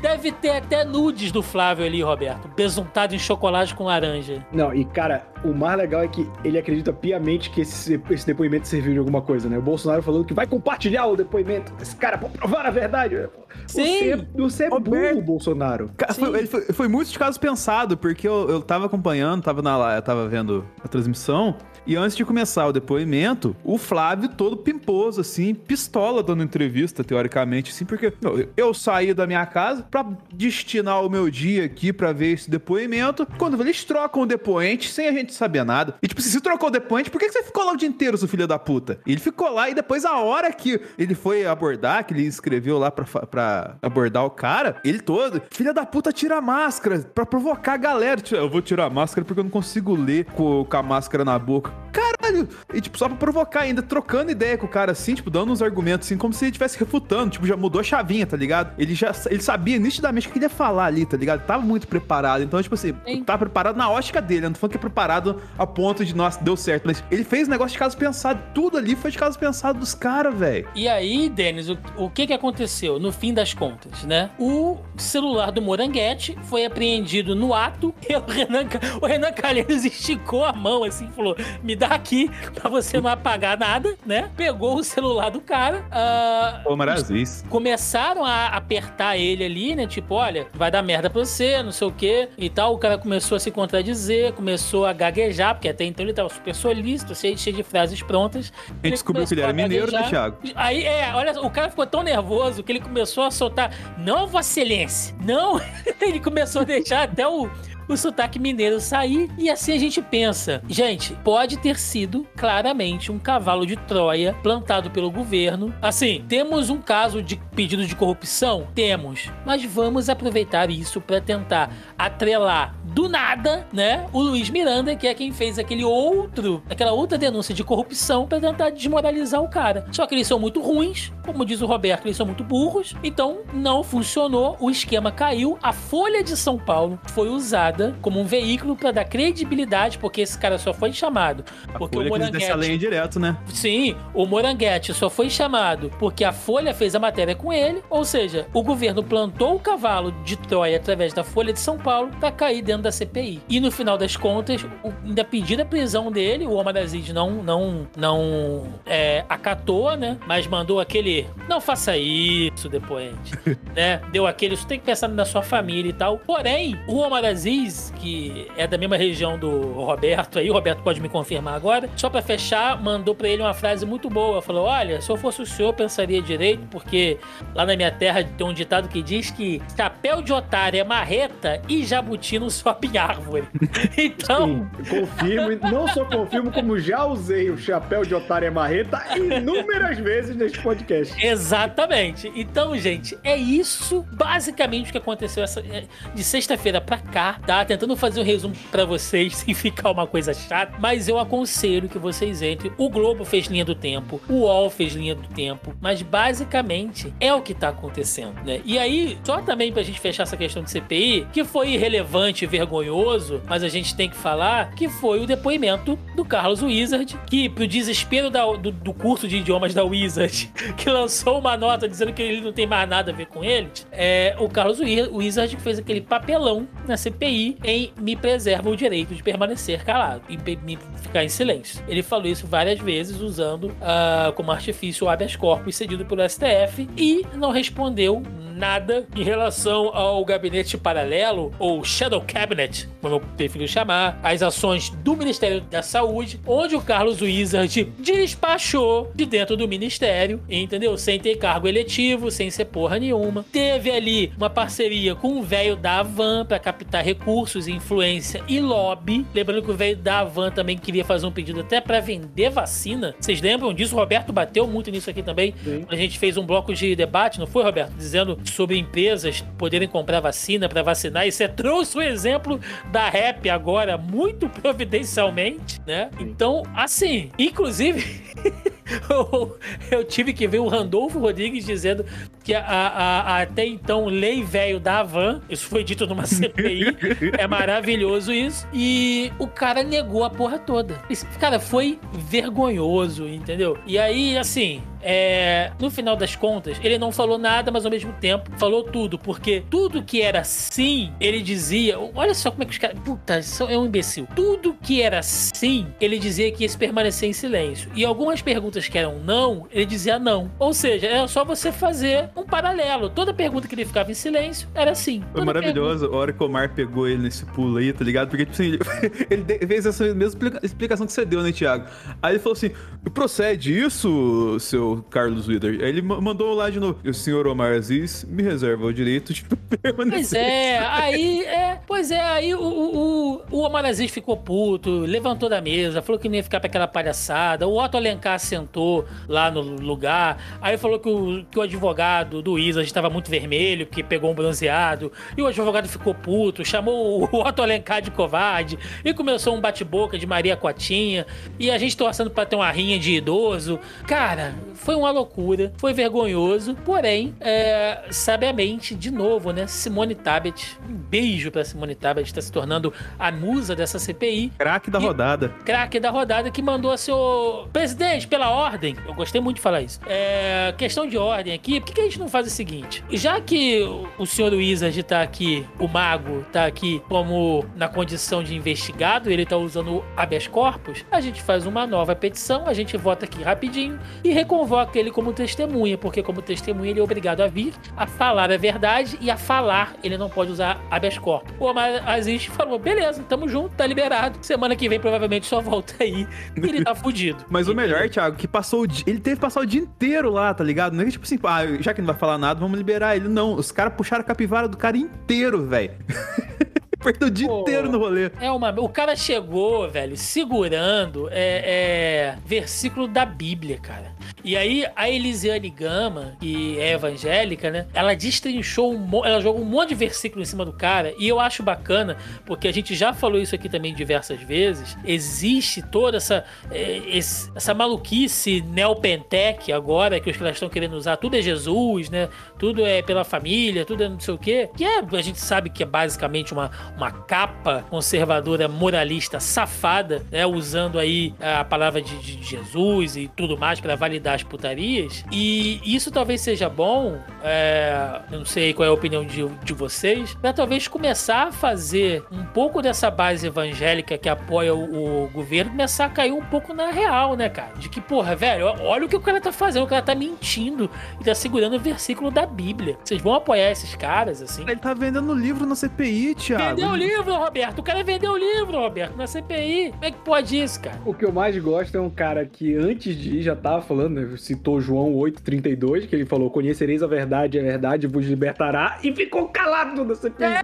Deve ter até nudes do Flávio ali, Roberto. Besuntado em chocolate com laranja. Não, e cara, o mais legal é que ele acredita piamente que esse, esse depoimento serviu de alguma coisa, né? O Bolsonaro falando que vai compartilhar o depoimento. Esse cara, pra provar a verdade. Sim. Você, é burro, Bolsonaro. Foi, foi, foi muito de caso pensado, porque eu, eu tava acompanhando, tava, na, eu tava vendo a transmissão. E antes de começar o depoimento, o Flávio todo pimposo, assim, pistola dando entrevista, teoricamente, assim, porque eu, eu saí da minha casa para destinar o meu dia aqui para ver esse depoimento. Quando eles trocam o depoente sem a gente saber nada. E tipo, se trocou o depoente, por que você ficou lá o dia inteiro, seu filho da puta? E ele ficou lá e depois, a hora que ele foi abordar, que ele escreveu lá pra, pra abordar o cara, ele todo, filha da puta, tira a máscara pra provocar a galera. Eu vou tirar a máscara porque eu não consigo ler com, com a máscara na boca. Caralho. E, tipo, só pra provocar ainda, trocando ideia com o cara, assim, tipo, dando uns argumentos, assim, como se ele estivesse refutando. Tipo, já mudou a chavinha, tá ligado? Ele já ele sabia nitidamente o que ele ia falar ali, tá ligado? Tava muito preparado. Então, tipo assim, Sim. tava preparado na ótica dele. Eu não tô falando que é preparado a ponto de, nossa, deu certo. Mas ele fez um negócio de caso pensado. Tudo ali foi de caso pensado dos caras, velho. E aí, Denis, o, o que que aconteceu no fim das contas, né? O celular do Moranguete foi apreendido no ato e o Renan, o Renan Calheiros esticou a mão assim falou: me dá aqui pra você não apagar nada, né? Pegou o celular do cara. ah, Pô, Marazis. começaram a apertar ele ali, né? Tipo, olha, vai dar merda pra você, não sei o quê e tal. O cara começou a se contradizer, começou a gaguejar, porque até então ele tava super solícito, cheio, cheio de frases prontas. A gente descobriu que ele era mineiro, né. Thiago? Aí, é, olha, o cara ficou tão nervoso que ele começou a soltar, não, Vossa Excelência, não. ele começou a deixar até o. O sotaque mineiro sair, e assim a gente pensa: gente, pode ter sido claramente um cavalo de Troia plantado pelo governo. Assim, temos um caso de pedido de corrupção? Temos, mas vamos aproveitar isso para tentar atrelar do nada, né? O Luiz Miranda, que é quem fez aquele outro, aquela outra denúncia de corrupção para tentar desmoralizar o cara. Só que eles são muito ruins, como diz o Roberto, eles são muito burros, então não funcionou, o esquema caiu. A Folha de São Paulo foi usada como um veículo para dar credibilidade, porque esse cara só foi chamado porque o Folha a Moranguete lenha direto, né? Sim, o Moranguete só foi chamado porque a Folha fez a matéria com ele, ou seja, o governo plantou o cavalo de Troia através da Folha de São Paulo para cair dentro da CPI. E no final das contas, o- ainda pediram a prisão dele, o Omar Aziz não, não, não é, acatou, né? Mas mandou aquele, não faça isso, depoente, né? Deu aquele, isso tem que pensar na sua família e tal. Porém, o Omar Aziz, que é da mesma região do Roberto aí, o Roberto pode me confirmar agora, só pra fechar, mandou pra ele uma frase muito boa. Falou: Olha, se eu fosse o senhor, eu pensaria direito, porque lá na minha terra tem um ditado que diz que chapéu de otário é marreta e jabuti não sobe em árvore. Então. Sim, confirmo. Não só confirmo, como já usei o chapéu de otário e marreta inúmeras vezes neste podcast. Exatamente. Então, gente, é isso basicamente o que aconteceu essa, é, de sexta-feira pra cá, tá? Tentando fazer um resumo pra vocês sem ficar uma coisa chata, mas eu aconselho que vocês entrem. O Globo fez linha do tempo, o UOL fez linha do tempo, mas basicamente é o que tá acontecendo, né? E aí, só também pra gente fechar essa questão de CPI, que foi irrelevante e vergonhoso, mas a gente tem que falar que foi o depoimento do Carlos Wizard, que pro desespero da- do, do curso de idiomas da Wizard, que lançou uma nota dizendo que ele não tem mais nada a ver com ele, é, o Carlos Wi- Wizard fez aquele papelão na CPI em me preserva o direito de permanecer calado e me ficar em silêncio. Ele falou isso várias vezes usando ah, como artifício o habeas corpus cedido pelo STF e não respondeu nada em relação ao gabinete paralelo, ou Shadow Cabinet, como eu prefiro chamar, as ações do Ministério da Saúde, onde o Carlos Wizard despachou de dentro do Ministério, entendeu? Sem ter cargo eletivo, sem ser porra nenhuma. Teve ali uma parceria com o velho da Avan para captar recursos, influência e lobby. Lembrando que o velho da Avan também queria fazer um pedido até para vender vacina. Vocês lembram disso? O Roberto bateu muito nisso aqui também. Sim. A gente fez um bloco de debate, não foi, Roberto? Dizendo sobre empresas poderem comprar vacina para vacinar. E você trouxe o exemplo da Rap agora, muito providencialmente, né? Então, assim, inclusive. eu, tive que ver o Randolfo Rodrigues dizendo que a, a- a até então lei velho da Avan, isso foi dito numa CPI, é maravilhoso isso, e o cara negou a porra toda. Esse cara foi vergonhoso, entendeu? E aí, assim, é, no final das contas, ele não falou nada, mas ao mesmo tempo falou tudo, porque tudo que era sim, ele dizia. Olha só como é que os caras. Puta, é um imbecil. Tudo que era sim, ele dizia que ia se permanecer em silêncio. E algumas perguntas que eram não, ele dizia não. Ou seja, era só você fazer um paralelo. Toda pergunta que ele ficava em silêncio era sim. Foi maravilhoso a hora que o Omar pegou ele nesse pulo aí, tá ligado? Porque, tipo assim, ele, fez essa mesma explica- explicação que você deu, né, Thiago? Aí ele falou assim: procede isso, seu Carlos Wither? Ele ma- mandou lá de novo: o senhor Omar Aziz me reserva o direito de Pois permanecer. é, aí é, pois é, aí o, o, o, o Omar Aziz ficou puto, levantou da mesa, falou que não ia ficar pra aquela palhaçada. O Otto Alencar sentou lá no lugar, aí falou que o, que o advogado do Isa estava muito vermelho, porque pegou um bronzeado, e o advogado ficou puto, chamou o Otto Alencar de covarde, e começou um bate-boca de Maria Cotinha, e a gente torcendo pra ter uma rinha de idoso. Cara, foi uma loucura, foi vergonhoso, porém, é, sabiamente, de novo, né? Simone Tabet, um beijo pra Simone Tabet, está se tornando a musa dessa CPI. Craque da E- rodada. Craque da rodada que mandou seu presidente, pela ordem. Eu gostei muito de falar isso. É, questão de ordem aqui, por que, que a gente não faz o seguinte? Já que o- senhor Wizard tá aqui, o mago tá aqui como na condição de investigado, ele tá usando o habeas corpus, a gente faz uma nova petição, a gente vota aqui rapidinho e reconvoca ele como testemunha, porque como testemunha ele é obrigado a vir, a falar a verdade e a falar, ele não pode usar habeas corpus. O Omar Aziz falou, beleza, tamo junto, tá liberado. Semana que vem provavelmente só volta aí e ele tá fudido. Mas o melhor, Thiago, que passou o dia. Ele teve que passar o dia inteiro lá, tá ligado? Não é que tipo assim, ah, já que não vai falar nada, vamos liberar ele. Não, os caras puxaram a capivara do cara inteiro, velho. Perdeu o dia Pô. inteiro no rolê. É uma. O cara chegou, velho, segurando é, é, versículo da Bíblia, cara. E aí a Elisiane Gama, que é evangélica, né? Ela destrinchou um ela jogou um monte de versículo em cima do cara. E eu acho bacana, porque a gente já falou isso aqui também diversas vezes. Existe toda essa, é, essa maluquice neopentec agora, que os caras estão querendo usar. Tudo é Jesus, né? Tudo é pela família, tudo é não sei o quê. Que é, a gente sabe que é basicamente uma, uma capa conservadora moralista safada, né? Usando aí a palavra de, de Jesus e tudo mais para validar as putarias. E isso talvez seja bom, é, eu não sei qual é a opinião de, de vocês, para talvez começar a fazer um pouco dessa base evangélica que apoia o, o governo começar a cair um pouco na real, né, cara? De que, porra, velho, olha o que o cara tá fazendo, o cara tá mentindo e tá segurando o versículo da Bíblia. Vocês vão apoiar esses caras, assim? Ele tá vendendo livro na CPI, Thiago. Vendeu o livro, Roberto. O cara vendeu o livro, Roberto, na CPI. Como é que pode isso, cara? O que eu mais gosto é um cara que antes de ir já tava falando, né, citou João 8,32, que ele falou: Conhecereis a verdade, a verdade vos libertará, e ficou calado CPI. É.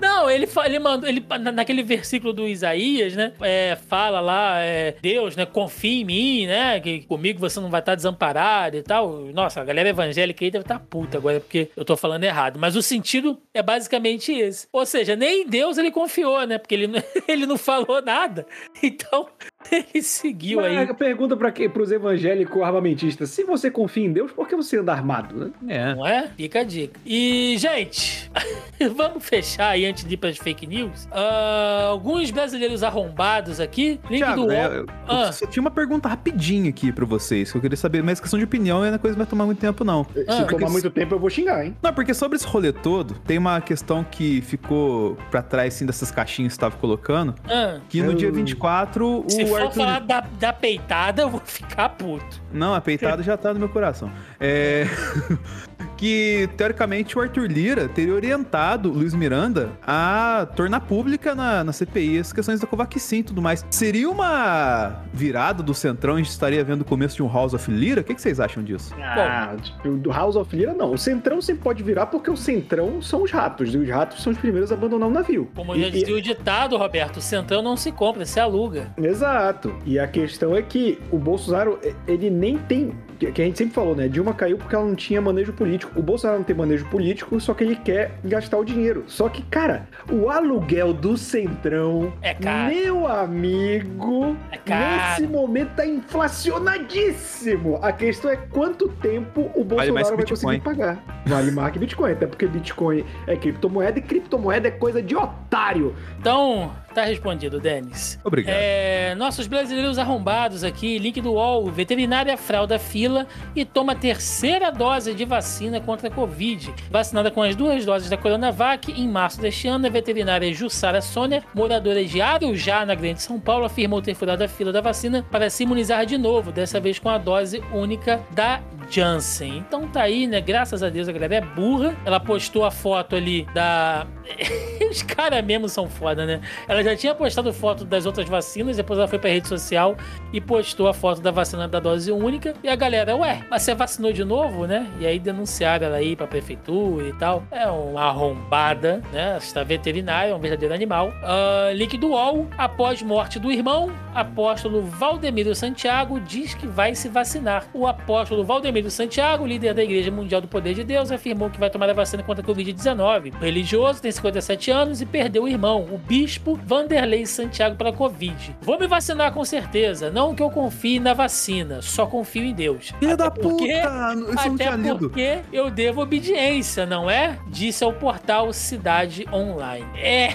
Não, ele, ele mandou, ele, na- naquele versículo do Isaías, né? é, fala lá, é, Deus, né? Confia em mim, né? Que comigo você não vai estar desamparado e tal. Nossa, a galera evangélica aí deve estar puta agora, porque eu tô falando errado. Mas o sentido é basicamente esse. Ou seja, nem em Deus ele confiou, né? Porque ele, ele não falou nada. Então, ele seguiu aí. Mas pergunta para os evangélicos armamentistas: se você confia em Deus, por que você anda armado? Né? É. Não é? Fica a dica. E, gente, vamos fechar aí antes de ir para as fake news. Ah, alguns brasileiros arrombados aqui. Link Thiago, do é, eu, Ah. só tinha uma pergunta rapidinha aqui pra vocês, que eu queria saber, mas questão de opinião é uma coisa que vai tomar muito tempo, não. Se Ah. tomar muito tempo, eu vou xingar, hein? Não, porque sobre esse rolê todo, tem uma questão que ficou pra trás, assim, dessas caixinhas que você tava colocando, Ah, que no Eu- dia 24, o for Arthur... falar da, da peitada, eu vou ficar puto. Não, a peitada já tá no meu coração. É... que, teoricamente, o Arthur Lira teria orientado o Luiz Miranda a tornar pública na, na CPI as questões da Covaxin e tudo mais. Seria uma virada do Centrão, a gente estaria vendo o começo de um House of Lira? O que, que vocês acham disso? Ah, tipo, do House of Lira, não. O Centrão sempre pode virar porque o Centrão são os ratos. E os ratos são os primeiros a abandonar o navio. Como E- já e- dizia o ditado, Roberto, o centrão não se compra, se aluga. Exato. E a questão é que o Bolsonaro, ele nem tem. Que a gente sempre falou, né? Dilma caiu porque ela não tinha manejo político. O Bolsonaro não tem manejo político, só que ele quer gastar o dinheiro. Só que, cara, o aluguel do Centrão, É caro. meu amigo, É caro. nesse momento tá inflacionadíssimo. A questão é quanto tempo o Vale Bolsonaro que vai Bitcoin. conseguir pagar. Vale mais que Bitcoin, até porque Bitcoin é criptomoeda e criptomoeda é coisa de otário. Então, tá respondido, Denis. Obrigado. É, nossos brasileiros arrombados aqui, link do UOL, veterinária fralda fila e toma a terceira dose de vacina contra a Covid. Vacinada com as duas doses da Coronavac, em março deste ano, a veterinária Jussara Sônia, moradora de Arujá, na Grande São Paulo, afirmou ter furado a fila da vacina para se imunizar de novo, dessa vez com a dose única da Janssen. Então tá aí, né? Graças a Deus a galera é burra. Ela postou a foto ali da. Os caras mesmo são foda, né? Ela já tinha postado foto das outras vacinas, depois ela foi pra rede social e postou a foto da vacina da dose única. E a galera, ué, mas você vacinou de novo, né? E aí denunciaram ela aí pra prefeitura e tal. É uma arrombada, né? Está veterinária, um verdadeiro animal. Uh, link do UOL, após morte do irmão, apóstolo Valdemiro Santiago diz que vai se vacinar. O apóstolo Valdemiro Santiago, líder da Igreja Mundial do Poder de Deus, afirmou que vai tomar a vacina contra a Covid-19. O religioso tem 57 anos e perdeu o irmão, o bispo Vanderlei Santiago, para Covid. Vou me vacinar com certeza, não que eu confie na vacina, só confio em Deus. Filha da porque, puta! Até porque eu devo obediência, não é? Disse ao portal Cidade Online. É,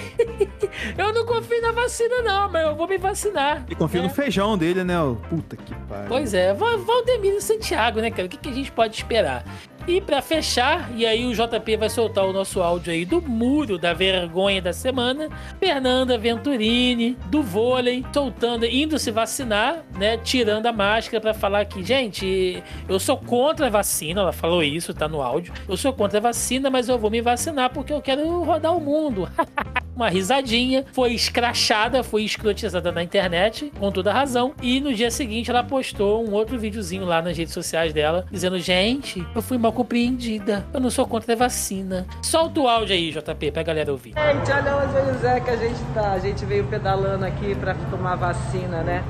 eu não confio na vacina não, mas eu vou me vacinar. E confio né? no feijão dele, né? Puta que pariu. Pois é, Valdemiro Santiago, né, cara? O que, que a gente pode esperar? E para fechar, e aí o JP vai soltar o nosso áudio aí do muro da vergonha da semana, Fernanda Venturini, do vôlei, soltando, indo se vacinar, né, tirando a máscara para falar que, gente, eu sou contra a vacina, ela falou isso, tá no áudio. Eu sou contra a vacina, mas eu vou me vacinar porque eu quero rodar o mundo. Uma risadinha, foi escrachada, foi escrotizada na internet, com toda razão, e no dia seguinte ela postou um outro videozinho lá nas redes sociais dela, dizendo, gente, eu fui mal compreendida. Eu não sou contra a vacina. Solta o áudio aí, JP, pra galera ouvir. Gente, olha onde o Zé que a gente tá. A gente veio pedalando aqui pra tomar vacina, né?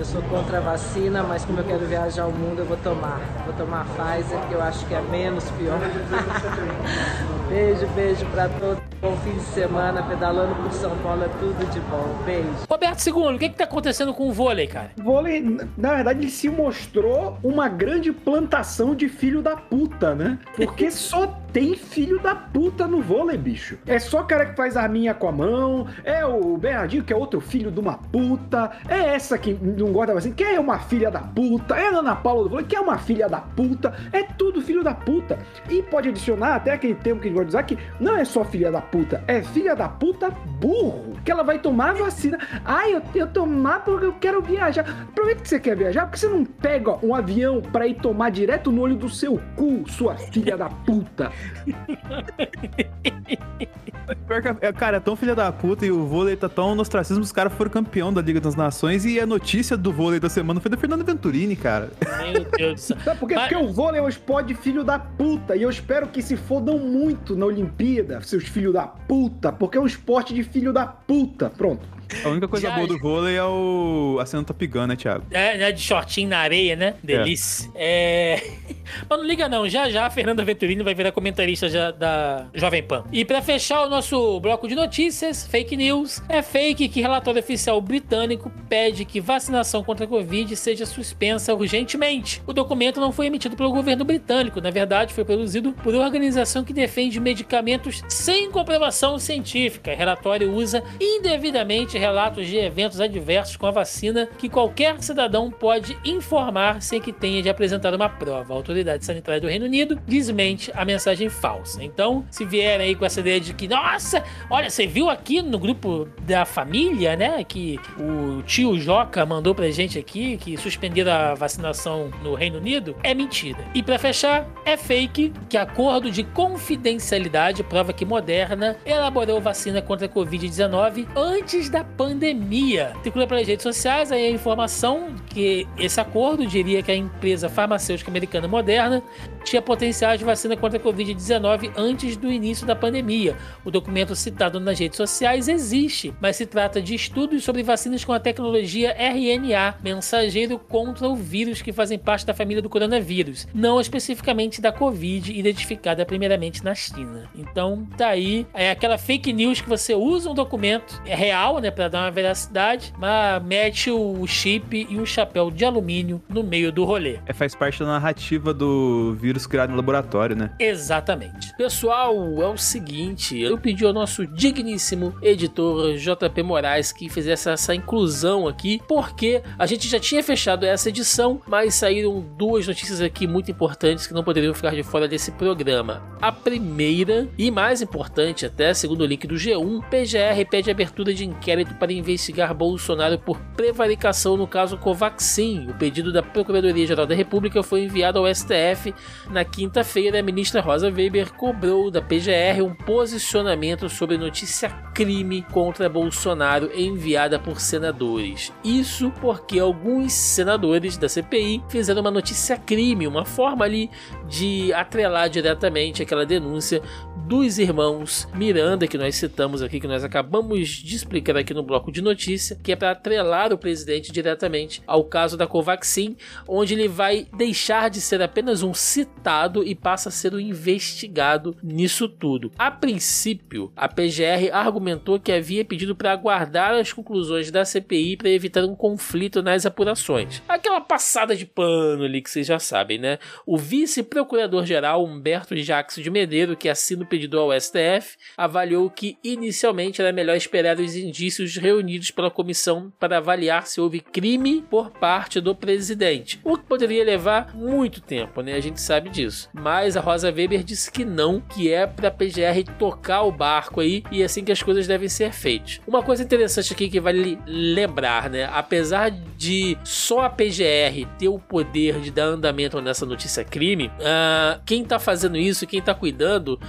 Eu sou contra a vacina, mas como eu quero viajar ao mundo, eu vou tomar. Vou tomar Pfizer, que eu acho que é menos pior. beijo, beijo pra todos. Bom fim de semana, pedalando por São Paulo é tudo de bom. Beijo. Roberto II, o que que tá acontecendo com o vôlei, cara? O vôlei, na verdade, ele se mostrou uma grande plantação de filho da puta, né? Porque só tem filho da puta no vôlei, bicho. É só cara que faz arminha com a mão, é o Bernardinho que é outro filho de uma puta, é essa que não gosta assim, que é uma filha da puta, é a Ana Paula do vôlei, que é uma filha da puta, é tudo filho da puta. E pode adicionar até aquele termo que a gente vai usar que não é só filha da puta, é filha da puta burro, que ela vai tomar vacina. Ai, eu, eu tomar porque eu quero viajar. Aproveita que você quer viajar, porque você não pega um avião pra ir tomar direto no olho do seu cu, sua filha da puta. É, cara, é tão filha da puta e o vôlei tá tão no ostracismo, os caras foram campeão da Liga das Nações e a notícia do vôlei da semana foi da Fernanda Venturini, cara. Meu Deus do céu. Sabe por quê? Mas... Porque o vôlei é um esporte filho da puta e eu espero que se fodam muito na Olimpíada, seus filhos da puta, porque é um esporte de filho da puta. Pronto. A única coisa já, boa do vôlei é o a cena Top Gun, né, Thiago? É, né, de shortinho na areia, né? Delícia. É. é... Mas não liga não, já já a Fernanda Venturini vai virar comentarista já da Jovem Pan. E para fechar o nosso bloco de notícias, fake news, é fake que relatório oficial britânico pede que vacinação contra a Covid seja suspensa urgentemente. O documento não foi emitido pelo governo britânico, na verdade foi produzido por uma organização que defende medicamentos sem comprovação científica. O relatório usa indevidamente relatos de eventos adversos com a vacina que qualquer cidadão pode informar sem que tenha de apresentar uma prova. A autoridade sanitária do Reino Unido desmente a mensagem falsa. Então, se vierem aí com essa ideia de que, nossa, olha, você viu aqui no grupo da família, né, que o tio Joca mandou pra gente aqui que suspenderam a vacinação no Reino Unido, é mentira. E para fechar, é fake que acordo de confidencialidade prova que Moderna elaborou vacina contra a Covid-19 antes da pandemia. Circula pelas redes sociais aí a informação que esse acordo diria que a empresa farmacêutica americana Moderna tinha potencial de vacina contra a Covid-19 antes do início da pandemia. O documento citado nas redes sociais existe, mas se trata de estudos sobre vacinas com a tecnologia RNA, mensageiro contra o vírus que fazem parte da família do coronavírus, não especificamente da Covid, identificada primeiramente na China. Então, tá aí, é aquela fake news que você usa um documento é real, né, para dar uma veracidade, mas mete o chip e o chapéu de alumínio no meio do rolê. É, faz parte da narrativa do vírus criado no laboratório, né? Exatamente. Pessoal, é o seguinte, eu pedi ao nosso digníssimo editor JP Moraes que fizesse essa inclusão aqui, porque a gente já tinha fechado essa edição, mas saíram duas notícias aqui muito importantes que não poderiam ficar de fora desse programa. A primeira, e mais importante até, segundo o link do G1, PGR pede abertura de inquérito inquérito para investigar Bolsonaro por prevaricação no caso Covaxin. O pedido da Procuradoria-Geral da República foi enviado ao STF na quinta-feira. A ministra Rosa Weber cobrou da PGR um posicionamento sobre notícia crime contra Bolsonaro enviada por senadores. Isso porque alguns senadores da CPI fizeram uma notícia crime, uma forma ali de atrelar diretamente aquela denúncia dos irmãos Miranda, que nós citamos aqui, que nós acabamos de explicar aqui no bloco de notícia, que é para atrelar o presidente diretamente ao caso da Covaxin, onde ele vai deixar de ser apenas um citado e passa a ser um investigado nisso tudo. A princípio, a PGR argumentou que havia pedido para aguardar as conclusões da CPI para evitar um conflito nas apurações. Aquela passada de pano ali que vocês já sabem, né? O vice-procurador-geral Humberto Jacques de Medeiro, que assina o pedido ao STF, avaliou que inicialmente era melhor esperar os indícios reunidos pela comissão para avaliar se houve crime por parte do presidente, o que poderia levar muito tempo, né? A gente sabe disso. Mas a Rosa Weber disse que não, que é para a PGR tocar o barco aí e é assim que as coisas devem ser feitas. Uma coisa interessante aqui que vale lembrar, né? Apesar de só a PGR ter o poder de dar andamento nessa notícia crime, uh, quem tá fazendo isso, quem tá cuidando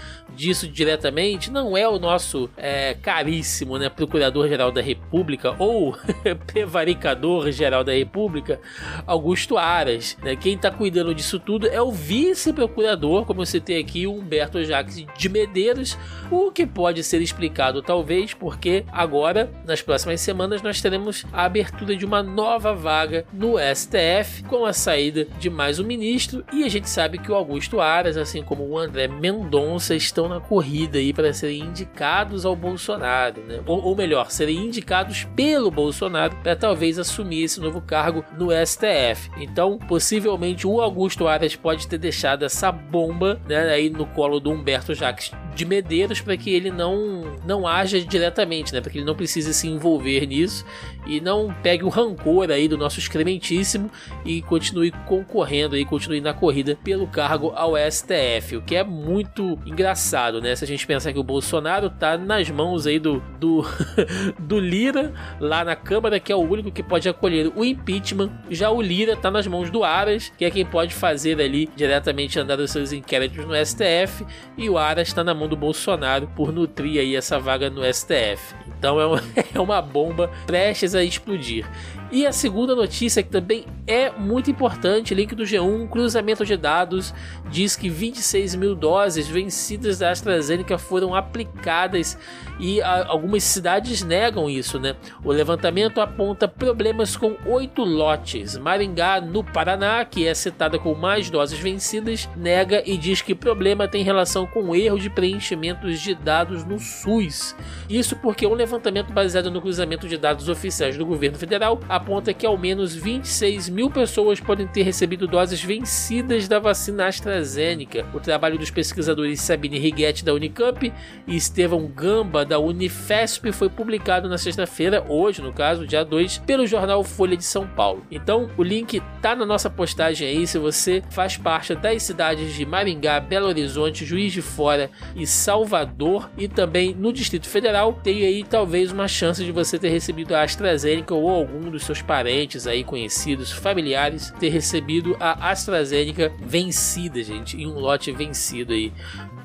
disso diretamente não é o nosso é, caríssimo né, Procurador-Geral da República ou Prevaricador-Geral da República, Augusto Aras. Né? Quem está cuidando disso tudo é o vice-procurador, como eu citei aqui, Humberto Jacques de Medeiros, o que pode ser explicado talvez porque agora, nas próximas semanas, nós teremos a abertura de uma nova vaga no STF com a saída de mais um ministro e a gente sabe que o Augusto Aras, assim como o André Mendonça, estão na corrida aí para serem indicados ao Bolsonaro, né? Ou, ou melhor, serem indicados pelo Bolsonaro para talvez assumir esse novo cargo no STF. Então, possivelmente o Augusto Aras pode ter deixado essa bomba, né, aí no colo do Humberto Jacques de Medeiros para que ele não não haja diretamente, né, para que ele não precise se envolver nisso e não pegue o rancor aí do nosso excrementíssimo e continue concorrendo aí, continue na corrida pelo cargo ao STF, o que é muito engraçado, né? Se a gente pensar que o Bolsonaro tá nas mãos aí do, do, do Lira lá na Câmara, que é o único que pode acolher o impeachment, já o Lira tá nas mãos do Aras, que é quem pode fazer ali diretamente andar os seus inquéritos no STF, e o Aras está na mão do Bolsonaro por nutrir aí essa vaga no STF. Então é é uma bomba prestes a explodir. E a segunda notícia, que também é muito importante, link do G1, cruzamento de dados, diz que 26 mil doses vencidas da AstraZeneca foram aplicadas e algumas cidades negam isso, né? O levantamento aponta problemas com oito lotes. Maringá, no Paraná, que é citada com mais doses vencidas, nega e diz que problema tem relação com erro de preenchimentos de dados no SUS. Isso porque um levantamento baseado no cruzamento de dados oficiais do governo federal aponta que ao menos 26 mil pessoas podem ter recebido doses vencidas da vacina AstraZeneca. O trabalho dos pesquisadores Sabine Righetti da Unicamp e Estevão Gamba da Unifesp foi publicado na sexta-feira, hoje no caso, dia 2, pelo jornal Folha de São Paulo. Então, o link tá na nossa postagem aí se você faz parte das cidades de Maringá, Belo Horizonte, Juiz de Fora e Salvador e também no Distrito Federal, tem aí talvez uma chance de você ter recebido a AstraZeneca ou algum dos seus parentes aí conhecidos, familiares, ter recebido a AstraZeneca vencida, gente, em um lote vencido aí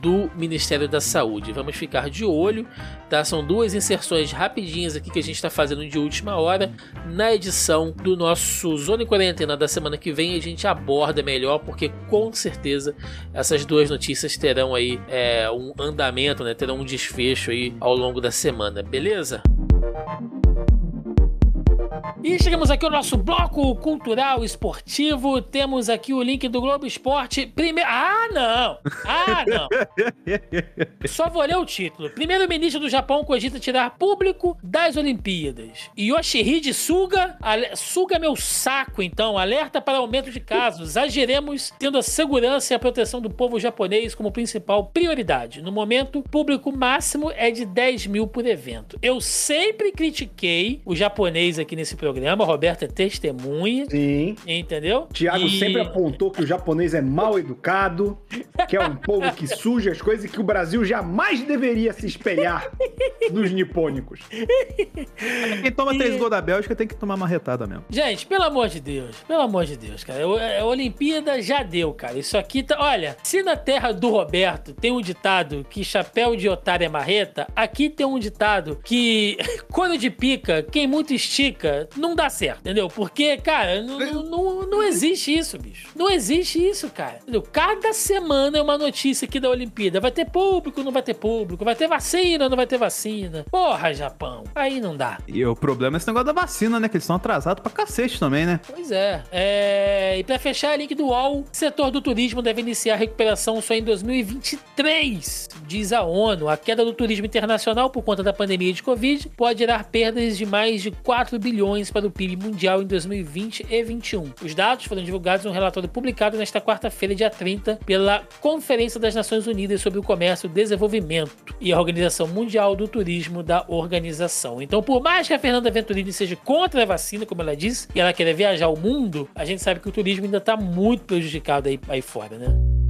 do Ministério da Saúde. Vamos ficar de olho, tá? São duas inserções rapidinhas aqui que a gente está fazendo de última hora. Na edição do nosso Zona em Quarentena da semana que vem, a gente aborda melhor, porque com certeza essas duas notícias terão aí é, um andamento, né? Terão um desfecho aí ao longo da semana, beleza? E chegamos aqui ao nosso bloco cultural esportivo. Temos aqui o link do Globo Esporte. Primeiro. Ah, não! Ah, não! Só vou ler o título. Primeiro-ministro do Japão cogita tirar público das Olimpíadas. Yoshihide Suga. Ale... Suga meu saco, então. Alerta para aumento de casos. Agiremos tendo a segurança e a proteção do povo japonês como principal prioridade. No momento, público máximo é de 10 mil por evento. Eu sempre critiquei o japonês aqui nesse programa programa, a Roberta é testemunha. Sim. Entendeu? Tiago e... sempre apontou que o japonês é mal educado, que é um povo que suja as coisas e que o Brasil jamais deveria se espelhar nos nipônicos. Quem toma e... três gols da Bélgica tem que tomar marretada mesmo. Gente, pelo amor de Deus, pelo amor de Deus, cara. A Olimpíada já deu, cara. Isso aqui tá. Olha, se na terra do Roberto tem um ditado que chapéu de otário é marreta, aqui tem um ditado que quando de pica, quem muito estica, não dá certo, entendeu? Porque, cara, não, não, não existe isso, bicho. Não existe isso, cara. Entendeu? Cada semana é uma notícia aqui da Olimpíada. Vai ter público, não vai ter público. Vai ter vacina, não vai ter vacina. Porra, Japão. Aí não dá. E o problema é esse negócio da vacina, né? Que eles estão atrasados pra cacete também, né? Pois é. é... E pra fechar, link do UOL, setor do turismo deve iniciar a recuperação só em 2023, diz a ONU. A queda do turismo internacional por conta da pandemia de Covid pode gerar perdas de mais de 4 bilhões para o PIB mundial em 2020 e 2021. Os dados foram divulgados em um relatório publicado nesta quarta-feira, dia 30, pela Conferência das Nações Unidas sobre o Comércio, Desenvolvimento e a Organização Mundial do Turismo da organização. Então, por mais que a Fernanda Venturini seja contra a vacina, como ela disse, e ela queira viajar ao mundo, a gente sabe que o turismo ainda está muito prejudicado aí, aí fora, né?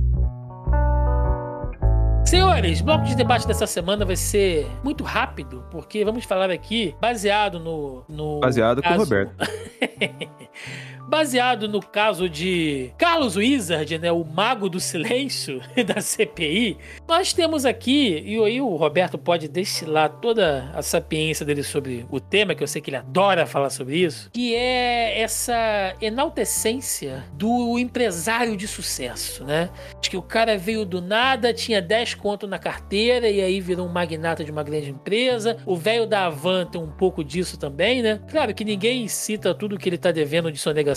Senhores, bloco de debate dessa semana vai ser muito rápido, porque vamos falar aqui baseado no. no baseado caso... com o Roberto. baseado no caso de Carlos Wizard, né, o mago do silêncio da CPI, nós temos aqui, e aí o Roberto pode destilar toda a sapiência dele sobre o tema, que eu sei que ele adora falar sobre isso, que é essa enaltecência do empresário de sucesso, né? De que o cara veio do nada, tinha 10 conto na carteira e aí virou um magnata de uma grande empresa. O velho da Avan tem um pouco disso também, né? Claro que ninguém cita tudo que ele tá devendo de sonegação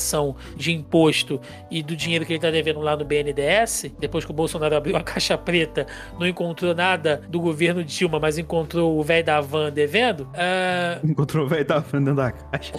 de imposto e do dinheiro que ele está devendo lá no BNDES, depois que o Bolsonaro abriu a caixa preta, não encontrou nada do governo Dilma, mas encontrou o velho da van devendo. Uh... Encontrou o velho da van dentro da caixa.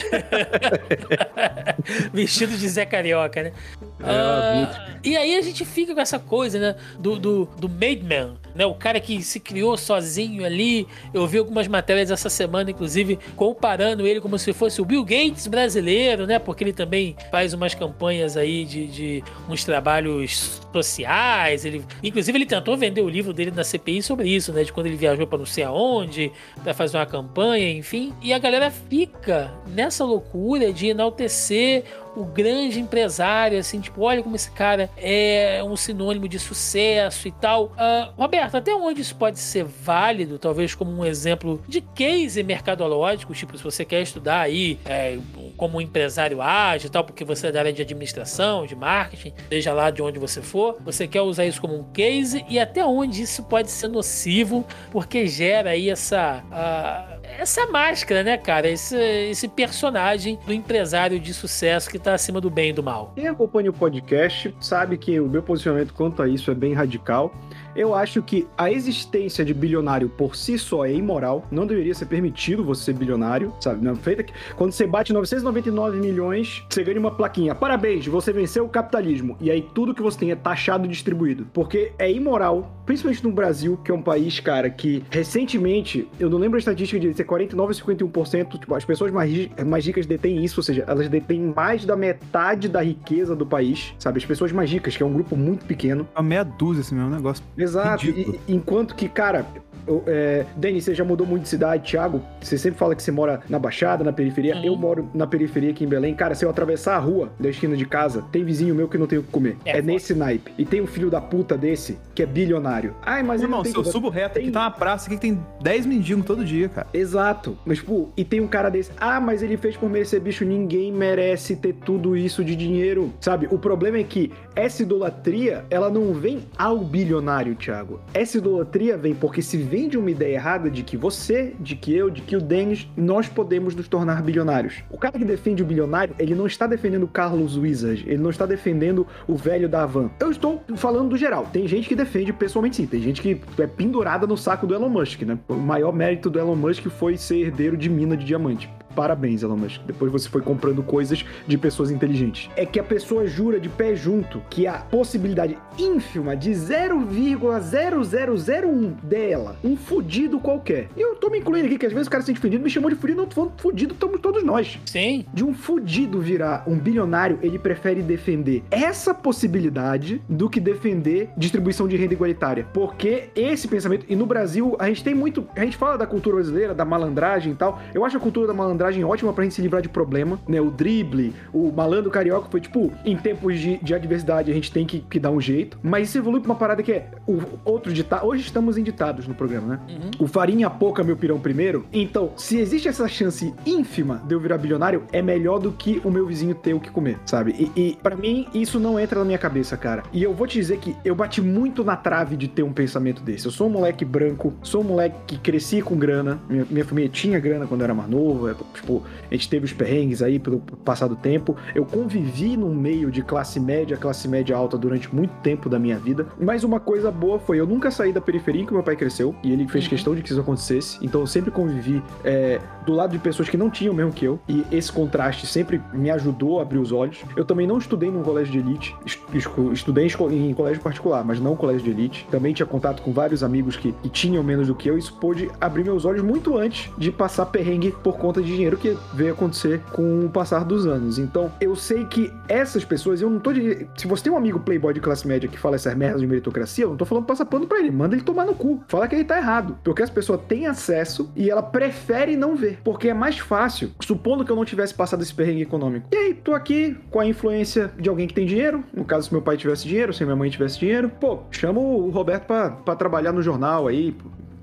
Vestido de Zé Carioca, né? Uh... E aí a gente fica com essa coisa, né? Do, do, do made man, né? O cara que se criou sozinho ali. Eu vi algumas matérias essa semana, inclusive, comparando ele como se fosse o Bill Gates brasileiro, né? Porque ele também faz umas campanhas aí de, de uns trabalhos sociais. Ele, inclusive, ele tentou vender o livro dele na CPI sobre isso, né? De quando ele viajou para não sei aonde, para fazer uma campanha, enfim. E a galera fica nessa loucura de enaltecer o grande empresário, assim, tipo, olha como esse cara é um sinônimo de sucesso e tal. Uh, Roberto, até onde isso pode ser válido, talvez como um exemplo de case mercadológico, tipo, se você quer estudar aí é, como um empresário age e tal, porque você é da área de administração, de marketing, seja lá de onde você for, você quer usar isso como um case e até onde isso pode ser nocivo, porque gera aí essa. Uh, essa máscara, né, cara? Esse, esse personagem do empresário de sucesso que tá acima do bem e do mal. Quem acompanha o podcast sabe que o meu posicionamento quanto a isso é bem radical. Eu acho que a existência de bilionário por si só é imoral. Não deveria ser permitido você ser bilionário, sabe? Não, feita que, quando você bate 999 milhões, você ganha uma plaquinha. Parabéns, você venceu o capitalismo. E aí tudo que você tem é taxado e distribuído. Porque é imoral, principalmente no Brasil, que é um país, cara, que recentemente, eu não lembro a estatística de ser 49 ou 51%, tipo, as pessoas mais, mais ricas detêm isso, ou seja, elas detêm mais da metade da riqueza do país, sabe? As pessoas mais ricas, que é um grupo muito pequeno. A meia dúzia, esse mesmo negócio. Exato. E, enquanto que, cara, é, Denis, você já mudou muito de cidade, Thiago. Você sempre fala que você mora na Baixada, na periferia. Uhum. Eu moro na periferia aqui em Belém. Cara, se eu atravessar a rua da esquina de casa, tem vizinho meu que não tem o que comer. É, é nesse naipe. E tem um filho da puta desse que é bilionário. Ai, mas Irmão, se eu subo reto tem... aqui, tá uma praça aqui que tem 10 mendigos todo dia, cara. Exato. Mas, tipo, e tem um cara desse. Ah, mas ele fez por merecer bicho. Ninguém merece ter tudo isso de dinheiro. Sabe? O problema é que essa idolatria, ela não vem ao bilionário, Thiago. Essa idolatria vem porque se vende uma ideia errada de que você, de que eu, de que o Denis, nós podemos nos tornar bilionários. O cara que defende o bilionário, ele não está defendendo o Carlos Wizard, ele não está defendendo o velho da Van. Eu estou falando do geral. Tem gente que defende pessoalmente sim, tem gente que é pendurada no saco do Elon Musk, né? O maior mérito do Elon Musk foi ser herdeiro de mina de diamante. Parabéns, Elon Musk. Depois você foi comprando coisas de pessoas inteligentes. É que a pessoa jura de pé junto que a possibilidade ínfima de 0,0001 dela, um fudido qualquer. E eu tô me incluindo aqui, que às vezes o cara se sente fudido, me chamou de fudido, não tô falando fudido, estamos todos nós. Sim. De um fudido virar um bilionário, ele prefere defender essa possibilidade do que defender distribuição de renda igualitária. Porque esse pensamento, e no Brasil, a gente tem muito. A gente fala da cultura brasileira, da malandragem e tal. Eu acho a cultura da malandragem ótima pra gente se livrar de problema, né? O drible, o malandro carioca foi tipo, em tempos de, de adversidade a gente tem que, que dar um jeito. Mas isso evolui pra uma parada que é o outro ditado. Hoje estamos em ditados no programa, né? O farinha pouca, meu pirão primeiro. Então, se existe essa chance ínfima de eu virar bilionário, é melhor do que o meu vizinho ter o que comer, sabe? E, e para mim, isso não entra na minha cabeça, cara. E eu vou te dizer que eu bati muito na trave de ter um pensamento desse. Eu sou um moleque branco, sou um moleque que cresci com grana. Minha, minha família tinha grana quando eu era mais novo. Tipo, a gente teve os perrengues aí pelo passar do tempo. Eu convivi num meio de classe média, classe média alta durante muito tempo da minha vida. Mas uma coisa boa foi eu nunca saí da periferia em que meu pai cresceu. E ele fez questão de que isso acontecesse. Então eu sempre convivi é, do lado de pessoas que não tinham o mesmo que eu. E esse contraste sempre me ajudou a abrir os olhos. Eu também não estudei num colégio de elite. Estudei em colégio particular, mas não colégio de elite. Também tinha contato com vários amigos que, que tinham menos do que eu. Isso pôde abrir meus olhos muito antes de passar perrengue por conta de dinheiro que veio acontecer com o passar dos anos. Então, eu sei que essas pessoas, eu não tô de. Se você tem um amigo playboy de classe média que fala essas merdas de meritocracia, eu não tô falando passa pano pra ele. Manda ele tomar no cu. Fala que ele tá errado. Porque as pessoas têm acesso e ela prefere não ver. Porque é mais fácil, supondo que eu não tivesse passado esse perrengue econômico. E aí, tô aqui com a influência de alguém que tem dinheiro. No caso, se meu pai tivesse dinheiro, se minha mãe tivesse dinheiro. Pô, chama o Roberto pra trabalhar no jornal aí.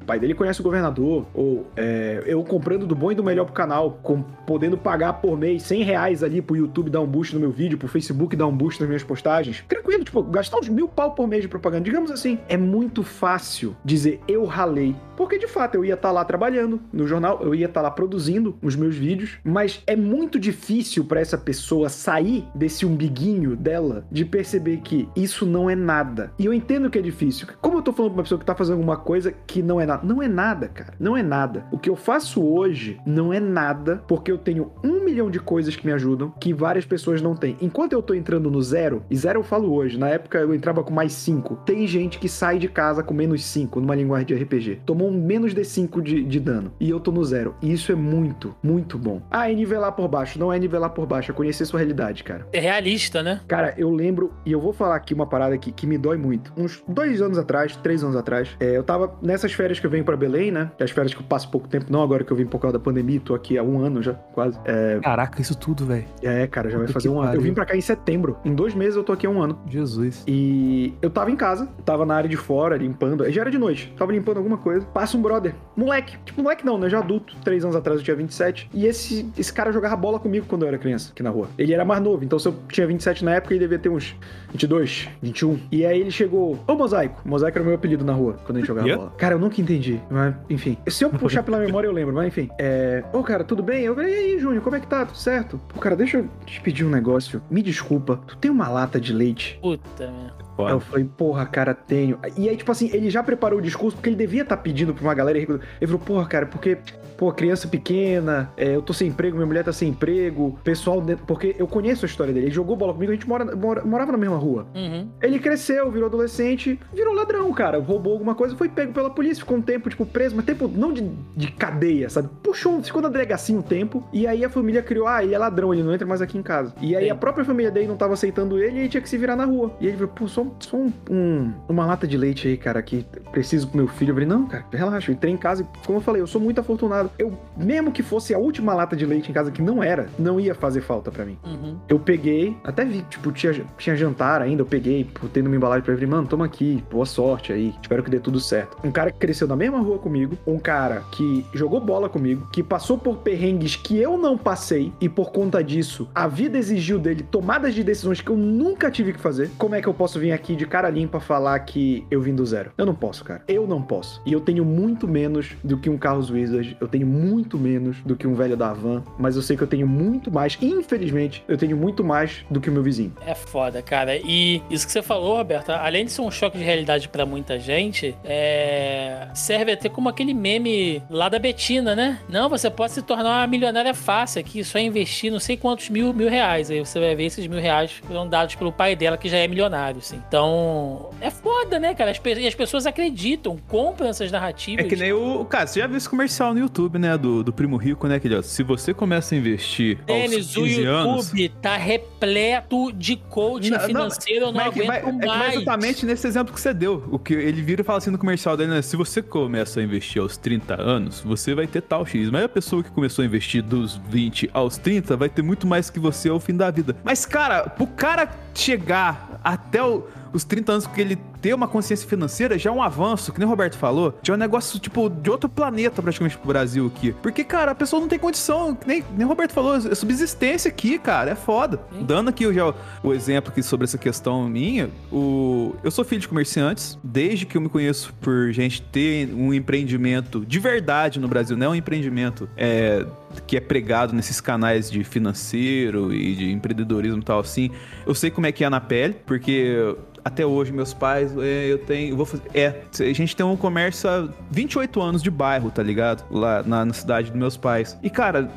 Pai dele conhece o governador, ou é, eu comprando do bom e do melhor pro canal, com, podendo pagar por mês 100 reais ali pro YouTube dar um boost no meu vídeo, pro Facebook dar um boost nas minhas postagens. Tranquilo, tipo, gastar uns mil pau por mês de propaganda. Digamos assim, é muito fácil dizer eu ralei. Porque de fato eu ia estar lá trabalhando no jornal, eu ia estar lá produzindo os meus vídeos, mas é muito difícil pra essa pessoa sair desse umbiguinho dela de perceber que isso não é nada. E eu entendo que é difícil. Como eu tô falando pra uma pessoa que tá fazendo alguma coisa que não é nada? Não é nada, cara. Não é nada. O que eu faço hoje não é nada porque eu tenho um milhão de coisas que me ajudam que várias pessoas não têm. Enquanto eu tô entrando no zero, e zero eu falo hoje, na época eu entrava com mais cinco. Tem gente que sai de casa com menos cinco numa linguagem de RPG. Tomou menos de 5 de, de dano. E eu tô no zero. E isso é muito, muito bom. Ah, é nivelar por baixo. Não é nivelar por baixo, é conhecer sua realidade, cara. É realista, né? Cara, eu lembro, e eu vou falar aqui uma parada que, que me dói muito. Uns dois anos atrás, três anos atrás, é, eu tava nessas férias que eu venho pra Belém, né? Que as férias que eu passo pouco tempo, não agora que eu vim por causa da pandemia, tô aqui há um ano já, quase. É, Caraca, isso tudo, velho. é, cara, já vai fazer um ano. Eu vim pra cá em setembro. Em dois meses eu tô aqui há um ano. Jesus. E eu tava em casa, tava na área de fora, limpando. Já era de noite, tava limpando alguma coisa. Passa um brother, moleque. Tipo, moleque não, né? Já adulto. Três anos atrás eu tinha 27. E esse, esse cara jogava bola comigo quando eu era criança, aqui na rua. Ele era mais novo, então se eu tinha 27 na época, ele devia ter uns 22, 21. E aí ele chegou, ô Mosaico. Mosaico era o meu apelido na rua, quando a gente jogava Yeah. bola. Cara, eu nunca entendi, mas enfim. Se eu puxar pela memória, eu lembro, mas enfim. É. Ô, cara, tudo bem? Eu falei, e aí, Júnior, como é que tá? Tudo certo? Pô, cara, deixa eu te pedir um negócio. Me desculpa, tu tem uma lata de leite? Puta, merda. Aí eu falei, porra, cara, tenho. E aí, tipo assim, ele já preparou o discurso porque ele devia estar pedindo pra uma galera. e Ele falou, porra, cara, porque, pô, criança pequena, é, eu tô sem emprego, minha mulher tá sem emprego, pessoal. dentro- Porque eu conheço a história dele. Ele jogou bola comigo, a gente mora, mora- morava na mesma rua. Uhum. Ele cresceu, virou adolescente, virou ladrão, cara. Roubou alguma coisa, foi pego pela polícia, ficou um tempo, tipo, preso, mas tempo não de, de cadeia, sabe? Puxou, ficou na delegacia um tempo, e aí a família criou, ah, ele é ladrão, ele não entra mais aqui em casa. E aí Sim. a própria família dele não tava aceitando ele e ele tinha que se virar na rua. E ele falou, pô, só, só um, um- uma lata de leite aí, cara, que preciso pro meu filho. Eu falei, não, cara, relaxa. Eu entrei em casa e, como eu falei, eu sou muito afortunado. Eu, mesmo que fosse a última lata de leite em casa, que não era, não ia fazer falta pra mim. Uhum. Eu peguei, até vi, tipo, tinha, tinha jantar ainda, eu peguei, botei numa embalagem pra ele, mano, toma aqui, boa sorte aí, espero que dê tudo certo. Um cara que cresceu na mesma rua comigo, um cara que jogou bola comigo, que passou por perrengues que eu não passei, e por conta disso, a vida exigiu dele tomadas de decisões que eu nunca tive que fazer. Como é que eu posso vir aqui de cara limpa falar que eu vim do zero. Eu não posso, cara. Eu não posso. E eu tenho muito menos do que um Carlos Wizard. Eu tenho muito menos do que um velho da van. Mas eu sei que eu tenho muito mais. Infelizmente, eu tenho muito mais do que o meu vizinho. É foda, cara. E isso que você falou, Roberto, além de ser um choque de realidade para muita gente, é... serve até como aquele meme lá da Betina, né? Não, você pode se tornar uma milionária fácil aqui, só investir não sei quantos mil, mil reais. Aí você vai ver esses mil reais foram dados pelo pai dela, que já é milionário, assim. Então, é foda, né, cara? As, pe as pessoas acreditam, compram essas narrativas. É que nem o. Cara, você já viu esse comercial no YouTube, né? Do, do Primo Rico, né? Que, ó, se você começa a investir. Denis, o YouTube anos, tá repleto de coaching não, financeiro, eu não é aguento vai, mais. É exatamente nesse exemplo que você deu. O que ele vira e fala assim no comercial dele, né? Se você começa a investir aos 30 anos, você vai ter tal X. Mas a pessoa que começou a investir dos 20 aos 30 vai ter muito mais que você ao fim da vida. Mas, cara, pro cara chegar até o os 30 anos que ele ter uma consciência financeira já é um avanço, que nem o Roberto falou, já é um negócio, tipo, de outro planeta praticamente pro Brasil aqui. Porque, cara, a pessoa não tem condição, que nem, nem o Roberto falou, é subsistência aqui, cara, é foda. Dando aqui já o, o, exemplo aqui sobre essa questão minha, o, eu sou filho de comerciantes, desde que eu me conheço por gente ter um empreendimento de verdade no Brasil, não é um empreendimento é, que é pregado nesses canais de financeiro e de empreendedorismo e tal assim. Eu sei como é que é na pele, porque até hoje, meus pais, é, eu tenho. Eu vou fazer, é, a gente tem um comércio há 28 anos de bairro, tá ligado? Lá na, na cidade dos meus pais. E, cara,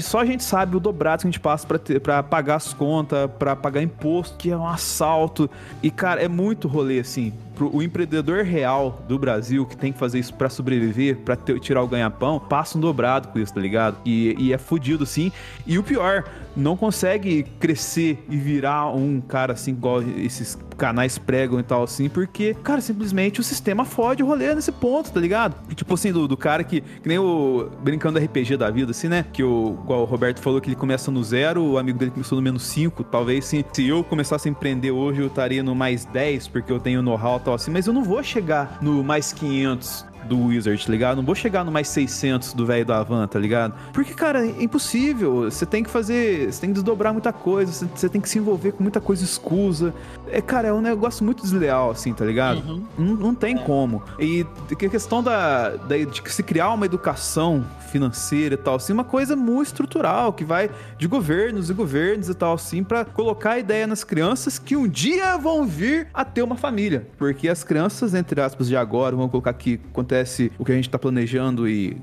só a gente sabe o dobrado que a gente passa pra, ter, pra pagar as contas, pra pagar imposto, que é um assalto. E, cara, é muito rolê, assim o empreendedor real do Brasil que tem que fazer isso para sobreviver, para tirar o ganha-pão, passa um dobrado com isso, tá ligado? E, e é fodido sim. E o pior, não consegue crescer e virar um cara assim, igual esses canais pregam e tal assim, porque, cara, simplesmente o sistema fode o rolê nesse ponto, tá ligado? Tipo assim, do, do cara que, que nem o brincando RPG da vida, assim, né? Que o, o Roberto falou que ele começa no zero, o amigo dele começou no menos 5. Talvez sim, se eu começasse a empreender hoje, eu estaria no mais 10, porque eu tenho know-how tal assim, mas eu não vou chegar no mais 500 do Wizard, tá ligado? Não vou chegar no mais 600 do velho da Van, tá ligado? Porque, cara, é impossível. Você tem que fazer. Você tem que desdobrar muita coisa. Você tem que se envolver com muita coisa escusa. É, cara, é um negócio muito desleal, assim, tá ligado? Uhum. Não, não tem é. como. E a questão da, da, de se criar uma educação financeira e tal, assim, uma coisa muito estrutural, que vai de governos e governos e tal, assim, para colocar a ideia nas crianças que um dia vão vir a ter uma família. Porque as crianças, entre aspas, de agora, vamos colocar aqui, quanto acontece o que a gente tá planejando e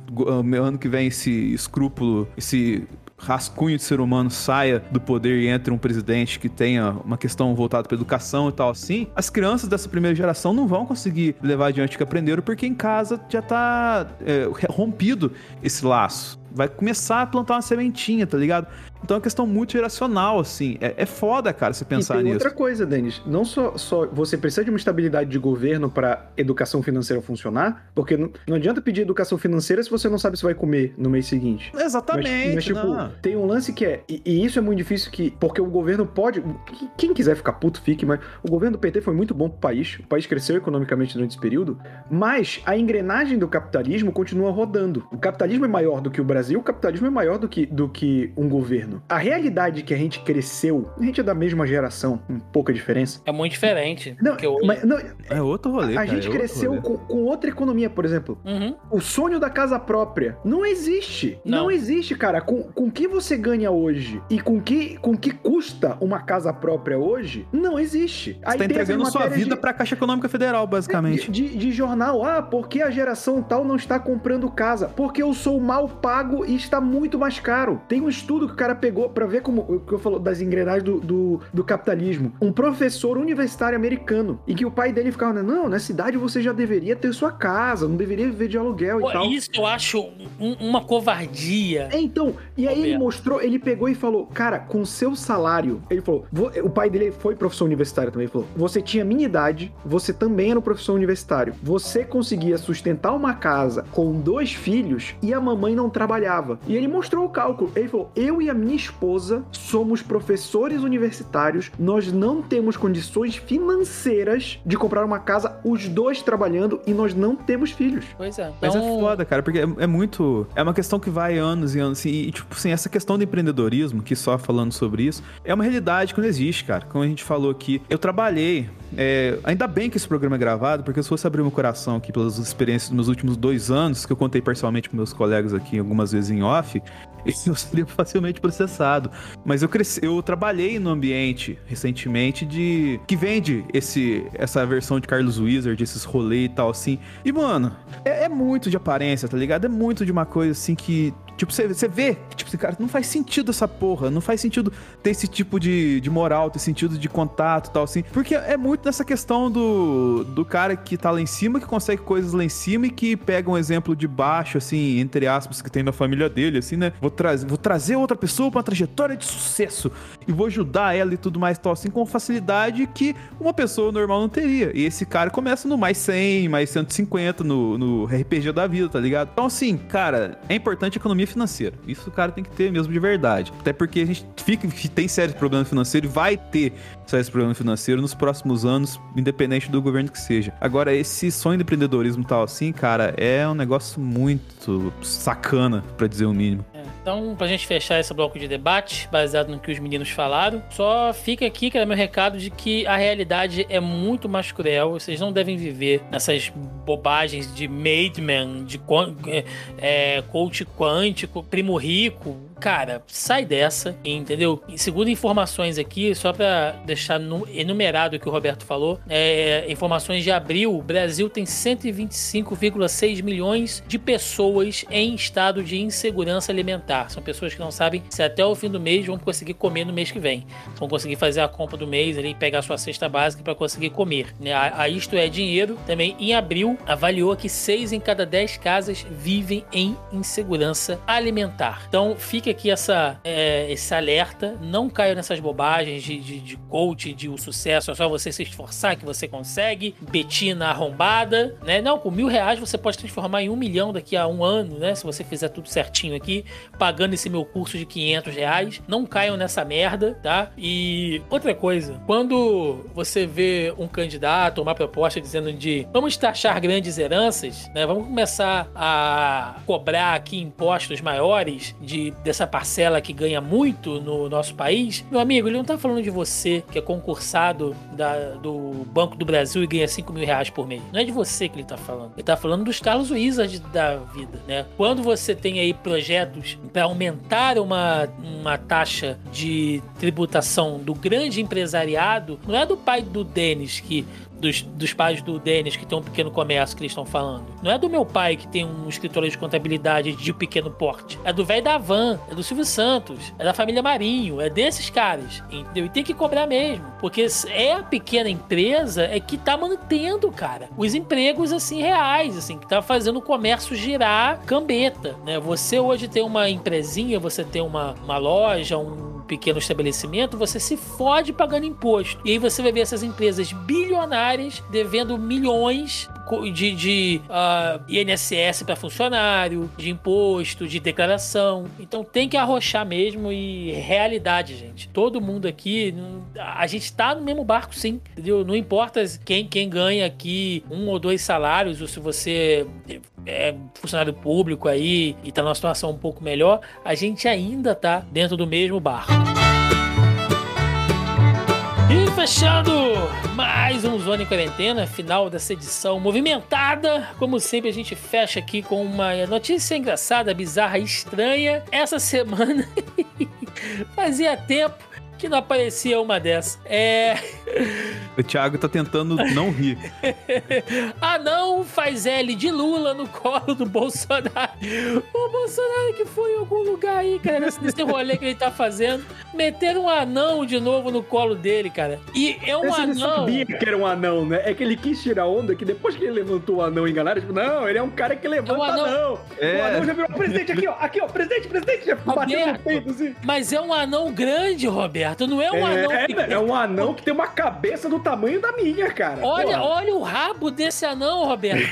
ano que vem esse escrúpulo, esse rascunho de ser humano saia do poder e entre um presidente que tenha uma questão voltada para educação e tal assim, as crianças dessa primeira geração não vão conseguir levar adiante o que aprenderam porque em casa já tá é, rompido esse laço vai começar a plantar uma sementinha, tá ligado? Então é uma questão muito geracional, assim. É, é foda, cara, você pensar e tem nisso. outra coisa, Denis. Não só, só você precisa de uma estabilidade de governo para educação financeira funcionar, porque não, não, adianta pedir educação financeira se você não sabe se vai comer no mês seguinte. Exatamente. Mas, mas tipo, não. tem um lance que é. E, e, isso é muito difícil que. Porque o governo pode. Quem quiser ficar puto, fique, mas o governo do PT foi muito bom pro país. O país cresceu economicamente durante esse período. Mas a engrenagem do capitalismo continua rodando. O capitalismo é maior do que o Brasil, o capitalismo é maior do que, do que um governo A realidade que a gente cresceu, a gente é da mesma geração, com pouca diferença. É muito diferente. Não, mas, não é outro rolê. A, a gente é cresceu com, com, outra economia, por exemplo. Uhum. O sonho da casa própria não existe. Não, não existe, cara. Com, com que você ganha hoje e com que, com que custa uma casa própria hoje, não existe. Você Aí tá entregando sua vida de, pra Caixa Econômica Federal, basicamente. De, de, de jornal. Ah, porque a geração tal não está comprando casa? Porque eu sou mal pago e está muito mais caro. Tem um estudo que o cara pegou para ver como o que eu falo das engrenagens do, do, do, capitalismo. Um professor universitário americano e que o pai dele ficava, não, na cidade você já deveria ter sua casa, não deveria viver de aluguel Pô, e tal. Isso eu acho um, uma covardia. É, então, e aí ele mostrou, ele pegou e falou, cara, com seu salário, ele falou, o pai dele foi professor universitário também, ele falou, você tinha minha idade, você também era um professor universitário, você conseguia sustentar uma casa com dois filhos e a mamãe não trabalhava. E ele mostrou o cálculo. Ele falou: Eu e a minha esposa somos professores universitários, nós não temos condições financeiras de comprar uma casa, os dois trabalhando, e nós não temos filhos. Pois é. Mas é Então, foda, cara, porque é, é muito. É uma questão que vai anos e anos. Assim, e, tipo assim, essa questão do empreendedorismo, que só falando sobre isso, é uma realidade que não existe, cara. Como a gente falou aqui, eu trabalhei. É, ainda bem que esse programa é gravado, porque se fosse abrir meu coração aqui pelas experiências dos meus últimos dois anos, que eu contei pessoalmente com meus colegas aqui algumas vezes em off, eu seria facilmente processado. Mas eu cresci, eu trabalhei no ambiente recentemente de que vende esse essa versão de Carlos Wizard, esses rolês e tal assim. E mano, é, é muito de aparência, tá ligado? É muito de uma coisa assim que Tipo, você, vê, tipo, esse cara, não faz sentido essa porra, não faz sentido ter esse tipo de, de moral, ter sentido de contato e tal, assim. Porque é muito nessa questão do, do cara que tá lá em cima, que consegue coisas lá em cima e que pega um exemplo de baixo, assim, entre aspas, que tem na família dele, assim, né? Vou, tra vou trazer outra pessoa pra uma trajetória de sucesso e vou ajudar ela e tudo mais, tal, assim, com facilidade que uma pessoa normal não teria. E esse cara começa no mais 100, mais 150 no, no RPG da vida, tá ligado? Então, assim, cara, é importante a economia financeira. Isso o cara tem que ter mesmo de verdade. Até porque a gente fica, tem sérios problemas financeiros e vai ter sérios problemas financeiros nos próximos anos, independente do governo que seja. Agora, esse sonho de empreendedorismo tal assim, cara, é um negócio muito sacana, pra dizer o mínimo. Então, pra gente fechar esse bloco de debate, baseado no que os meninos falaram, só fica aqui, que é meu recado, de que a realidade é muito mais cruel. Vocês não devem viver nessas bobagens de made man, de é, é, coach quântico, primo rico. Cara, sai dessa, entendeu? Segundo informações aqui, só pra deixar nu- enumerado o que o Roberto falou, é, informações de abril, o Brasil tem 125,6 milhões de pessoas em estado de insegurança alimentar. São pessoas que não sabem se até o fim do mês vão conseguir comer no mês que vem. Vão conseguir fazer a compra do mês ali, pegar a sua cesta básica para conseguir comer. Né? A, a Isto é Dinheiro também em abril avaliou que 6 em cada 10 casas vivem em insegurança alimentar. Então fica aqui essa, é, esse alerta. Não caia nessas bobagens de, de, de coach, de o sucesso é só você se esforçar que você consegue. Betina arrombada, né? Não, com mil reais você pode transformar em um milhão daqui a um ano, né? Se você fizer tudo certinho aqui, pagando esse meu curso de 500 reais. Não caiam nessa merda, tá? E outra coisa, quando você vê um candidato, uma proposta dizendo de vamos taxar grandes heranças, né? Vamos começar a cobrar aqui impostos maiores de dessa parcela que ganha muito no nosso país. Meu amigo, ele não tá falando de você que é concursado da- do Banco do Brasil e ganha 5 mil reais por mês. Não é de você que ele tá falando. Ele tá falando dos Carlos Wizard da vida, né? Quando você tem aí projetos para aumentar uma, uma taxa de tributação do grande empresariado, não é do pai do Denis que dos, dos pais do Denis que tem um pequeno comércio que eles estão falando. Não é do meu pai que tem um escritório de contabilidade de pequeno porte. É do velho da Van, é do Silvio Santos, é da família Marinho, é desses caras, entendeu? E tem que cobrar mesmo, porque é a pequena empresa é que tá mantendo, cara, os empregos assim reais, assim, que tá fazendo o comércio girar cambeta, né? Você hoje tem uma empresinha, você tem uma, uma loja, um pequeno estabelecimento, você se fode pagando imposto. E aí você vai ver essas empresas bilionárias devendo milhões de, de ah, INSS para funcionário, de imposto, de declaração. Então tem que arrochar mesmo e realidade, gente. Todo mundo aqui, a gente tá no mesmo barco, sim, entendeu? Não importa quem, quem ganha aqui um ou dois salários, ou se você é funcionário público aí e tá numa situação um pouco melhor, a gente ainda tá dentro do mesmo barco. E fechando mais um Zona em Quarentena, final dessa edição movimentada. Como sempre, a gente fecha aqui com uma notícia engraçada, bizarra e estranha. Essa semana fazia tempo que não aparecia uma dessa. É. O Thiago tá tentando não rir. Anão faz L de Lula no colo do Bolsonaro. O Bolsonaro que foi em algum lugar aí, cara, nesse, rolê que ele tá fazendo. Meteram um anão de novo no colo dele, cara. E é um Esse ele anão. sabia que era um anão, né? É que ele quis tirar onda, que depois que ele levantou o anão enganaram, tipo, não, ele é um cara que levanta É um anão. anão. É. O anão já virou presidente aqui, ó, aqui, ó, presidente, presidente, já bateu no Roberto. peito, assim. Mas é um anão grande, Roberto. Não é um anão É, é um anão que tem uma cabeça do tamanho da minha, cara. Olha, Porra. olha o rabo desse anão, Roberto.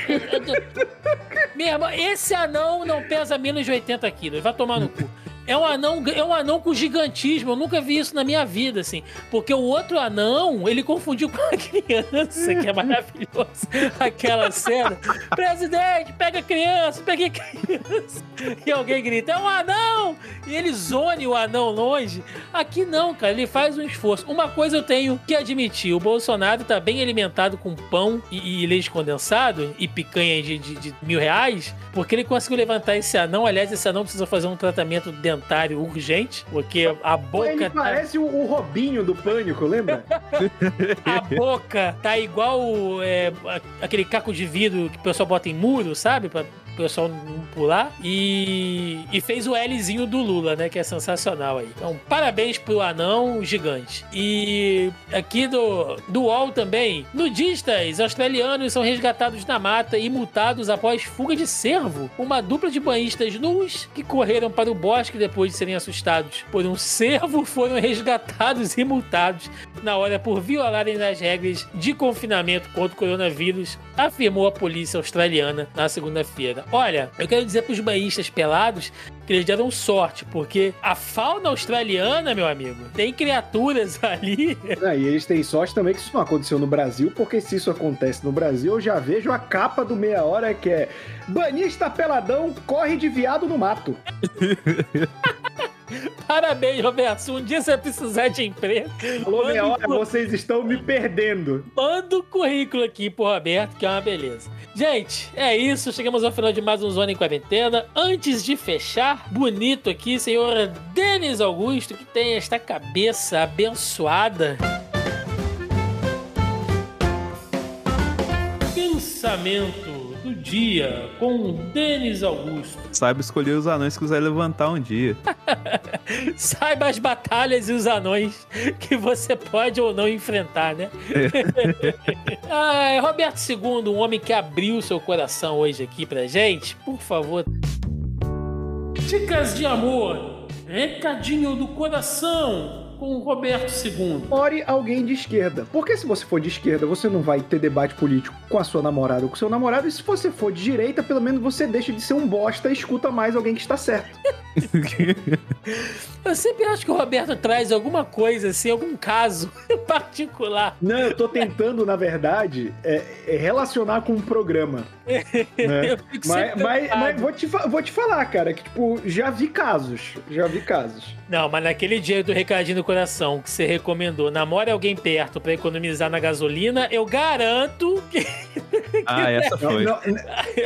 Meu irmão, esse anão não pesa menos de 80 quilos. Vai tomar no cu. É um anão, é um anão com gigantismo. Eu nunca vi isso na minha vida, assim. Porque o outro anão, ele confundiu com a criança, que é maravilhoso. Aquela cena. Presidente, pega a criança, pega a criança. E alguém grita, é um anão! E ele zone o anão longe. Aqui não, cara. Ele faz um esforço. Uma coisa eu tenho que admitir: o Bolsonaro tá bem alimentado com pão e, e leite condensado e picanha de, de, de mil reais, porque ele conseguiu levantar esse anão. Aliás, esse anão precisa fazer um tratamento urgente, porque a boca Ele tá, parece o, o Robinho do Pânico, lembra? a boca tá igual é, aquele caco de vidro que o pessoal bota em muro, sabe? Pra pessoal não pular. E, e fez o Lzinho do Lula, né? Que é sensacional aí. Então, parabéns pro anão gigante. E aqui do, do UOL também, nudistas australianos são resgatados na mata e multados após fuga de cervo. Uma dupla de banhistas nus que correram para o bosque depois de serem assustados por um cervo foram resgatados e multados na hora por violarem as regras de confinamento contra o coronavírus, afirmou a polícia australiana na segunda-feira. Olha, eu quero dizer para os banhistas pelados que eles deram sorte, porque a fauna australiana, meu amigo, tem criaturas ali. Ah, e eles têm sorte também que isso não aconteceu no Brasil, porque se isso acontece no Brasil, eu já vejo a capa do Meia Hora que é Banista peladão corre de viado no mato. Parabéns, Roberto. Um dia você precisar de emprego, Alô, Meia Hora, vocês estão me perdendo. Manda o currículo aqui pro Roberto, que é uma beleza. Gente, é isso. Chegamos ao final de mais um Zona em Quarentena. Antes de fechar, bonito aqui, senhor Denis Augusto, que tem esta cabeça abençoada. Pensamento do dia com Denis Augusto. Saiba escolher os anões que quiser levantar um dia. Saiba as batalhas e os anões que você pode ou não enfrentar, né? Ai, Roberto II, um homem que abriu seu coração hoje aqui pra gente, por favor. Dicas de amor, recadinho do coração com o Roberto II. Ore alguém de esquerda. Porque se você for de esquerda, você não vai ter debate político com a sua namorada ou com seu namorado. E se você for de direita, pelo menos você deixa de ser um bosta e escuta mais alguém que está certo. Eu sempre acho que o Roberto traz alguma coisa assim, algum caso particular. Não, eu tô tentando, na verdade, é, é relacionar com um programa. né? Mas, mas, mas vou, te, vou te falar, cara, que, tipo, já vi casos. Já vi casos. Não, mas naquele dia do recadinho do coração que você recomendou, namore alguém perto pra economizar na gasolina, eu garanto que. Ah, essa Não, foi. não,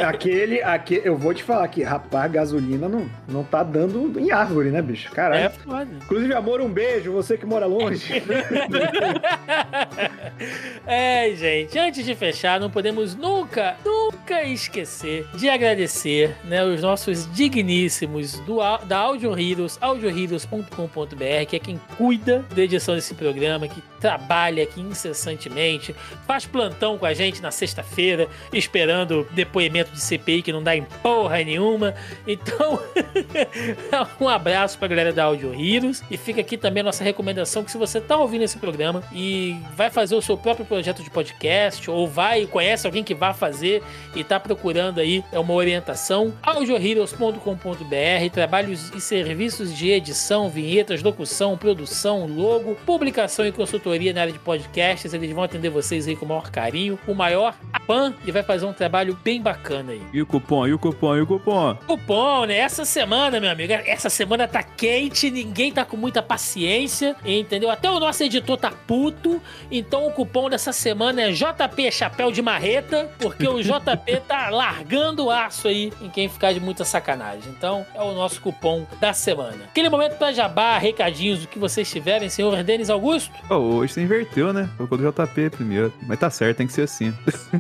aquele, aquele, eu vou te falar que, rapaz, gasolina não, não tá dando em árvore, né, bicho? Caralho. É foda. Inclusive, amor, um beijo, você que mora longe. é, gente, antes de fechar, não podemos nunca, nunca esquecer de agradecer né, os nossos digníssimos do, da Audio Heroes, audioheroes.com.br, que é quem cuida da edição desse programa, que trabalha aqui incessantemente, faz plantão com a gente na sexta-feira, esperando depoimento de CPI que não dá em porra nenhuma. Então, um abraço pra galera da Audio Heroes. E fica aqui também a nossa recomendação que se você tá ouvindo esse programa e vai fazer o seu próprio projeto de podcast, ou vai, conhece alguém que vai fazer e tá procurando aí é uma orientação, audioheroes.com.br, trabalhos e serviços de edição, vinhetas, locução, produção, logo, publicação e consultoria na área de podcasts. Eles vão atender vocês aí com o maior carinho. O maior E vai fazer um trabalho bem bacana aí. E o cupom, e o cupom, e o cupom. Cupom, né? Essa semana, meu amigo, essa semana tá quente, ninguém tá com muita paciência, entendeu? Até o nosso editor tá puto, então o cupom dessa semana é JP Chapéu de Marreta, porque o JP tá largando o aço aí em quem ficar de muita sacanagem. Então, é o nosso cupom da semana. Aquele momento pra jabá, recadinhos, o que vocês tiverem, senhor Denis Augusto. Pô, hoje você inverteu, né? Colocou do JP primeiro. Mas tá certo, tem que ser assim.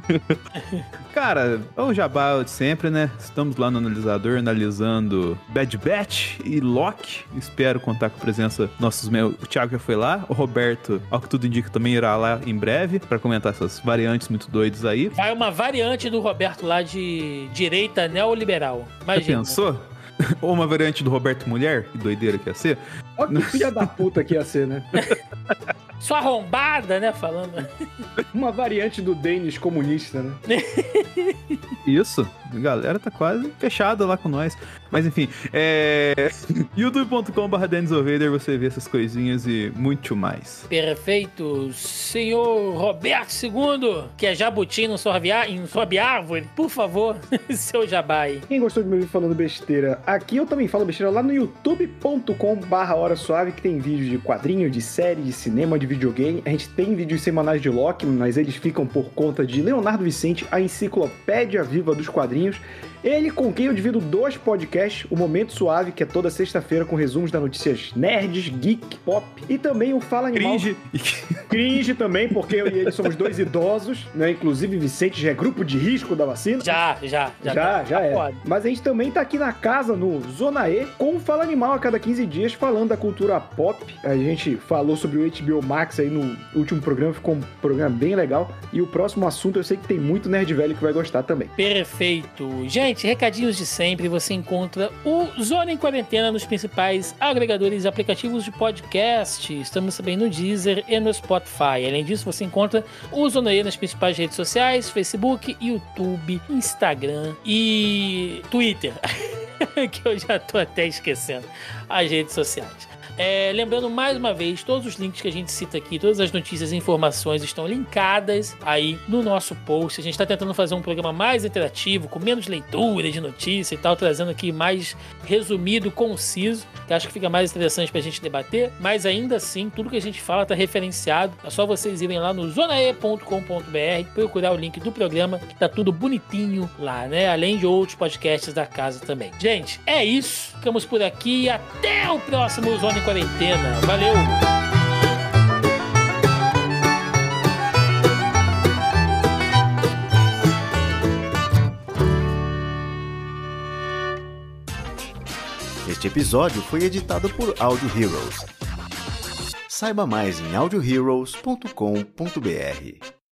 Cara, é o jabá de sempre, né? Estamos lá no analisador analisando Bad Batch e Loki. Espero contar com a presença dos nossos meus. O Thiago já foi lá, o Roberto, ao que tudo indica, também irá lá em breve para comentar essas variantes muito doidas aí. Vai uma variante do Roberto lá de direita neoliberal. Já Imagina. pensou? Ou uma variante do Roberto Mulher, que doideira que ia ser. Olha que filha da puta que ia ser, né? Sua arrombada, né? Falando. Uma variante do Denis comunista, né? Isso. A galera tá quase fechada lá com nós. Mas enfim, é. youtube.com.br você vê essas coisinhas e muito mais. Perfeito. Senhor Roberto II, que é jabuti não sobe, não sobe árvore, por favor, seu jabai. Quem gostou de me ouvir falando besteira, aqui eu também falo besteira lá no youtube.com.br Hora Suave, que tem vídeos de quadrinho, de série, de cinema, de videogame. A gente tem vídeos semanais de Loki, mas eles ficam por conta de Leonardo Vicente, a enciclopédia viva dos quadrinhos quadrinhos. Ele com quem eu divido dois podcasts, o Momento Suave, que é toda sexta-feira com resumos das notícias nerds, geek, pop, e também o Fala Animal. Cringe. Cringe também, porque eu e ele somos dois idosos, né? Inclusive Vicente já é grupo de risco da vacina. Já, já, já. Já, tá, já é. Pode. Mas a gente também tá aqui na casa, no Zona E, com o Fala Animal a cada 15 dias, falando da cultura pop. A gente falou sobre o HBO Max aí no último programa, ficou um programa bem legal. E o próximo assunto eu sei que tem muito nerd velho que vai gostar também. Perfeito. Gente, Gente, recadinhos de sempre, você encontra o Zona em Quarentena nos principais agregadores e aplicativos de podcast. Estamos também no Deezer e no Spotify. Além disso, você encontra o Zona E nas principais redes sociais, Facebook, YouTube, Instagram e Twitter. que eu já tô até esquecendo as redes sociais. É, lembrando mais uma vez, todos os links que a gente cita aqui, todas as notícias e informações estão linkadas aí no nosso post. A gente está tentando fazer um programa mais interativo, com menos leitura de notícia e tal, trazendo aqui mais resumido, conciso, que acho que fica mais interessante para a gente debater. Mas ainda assim, tudo que a gente fala está referenciado. É só vocês irem lá no zonae.com.br, procurar o link do programa, que tá tudo bonitinho lá, né? Além de outros podcasts da casa também. Gente, é isso. Ficamos por aqui e até o próximo Zona quarentena. Valeu! Este episódio foi editado por Audio Heroes. Saiba mais em audioheroes.com.br.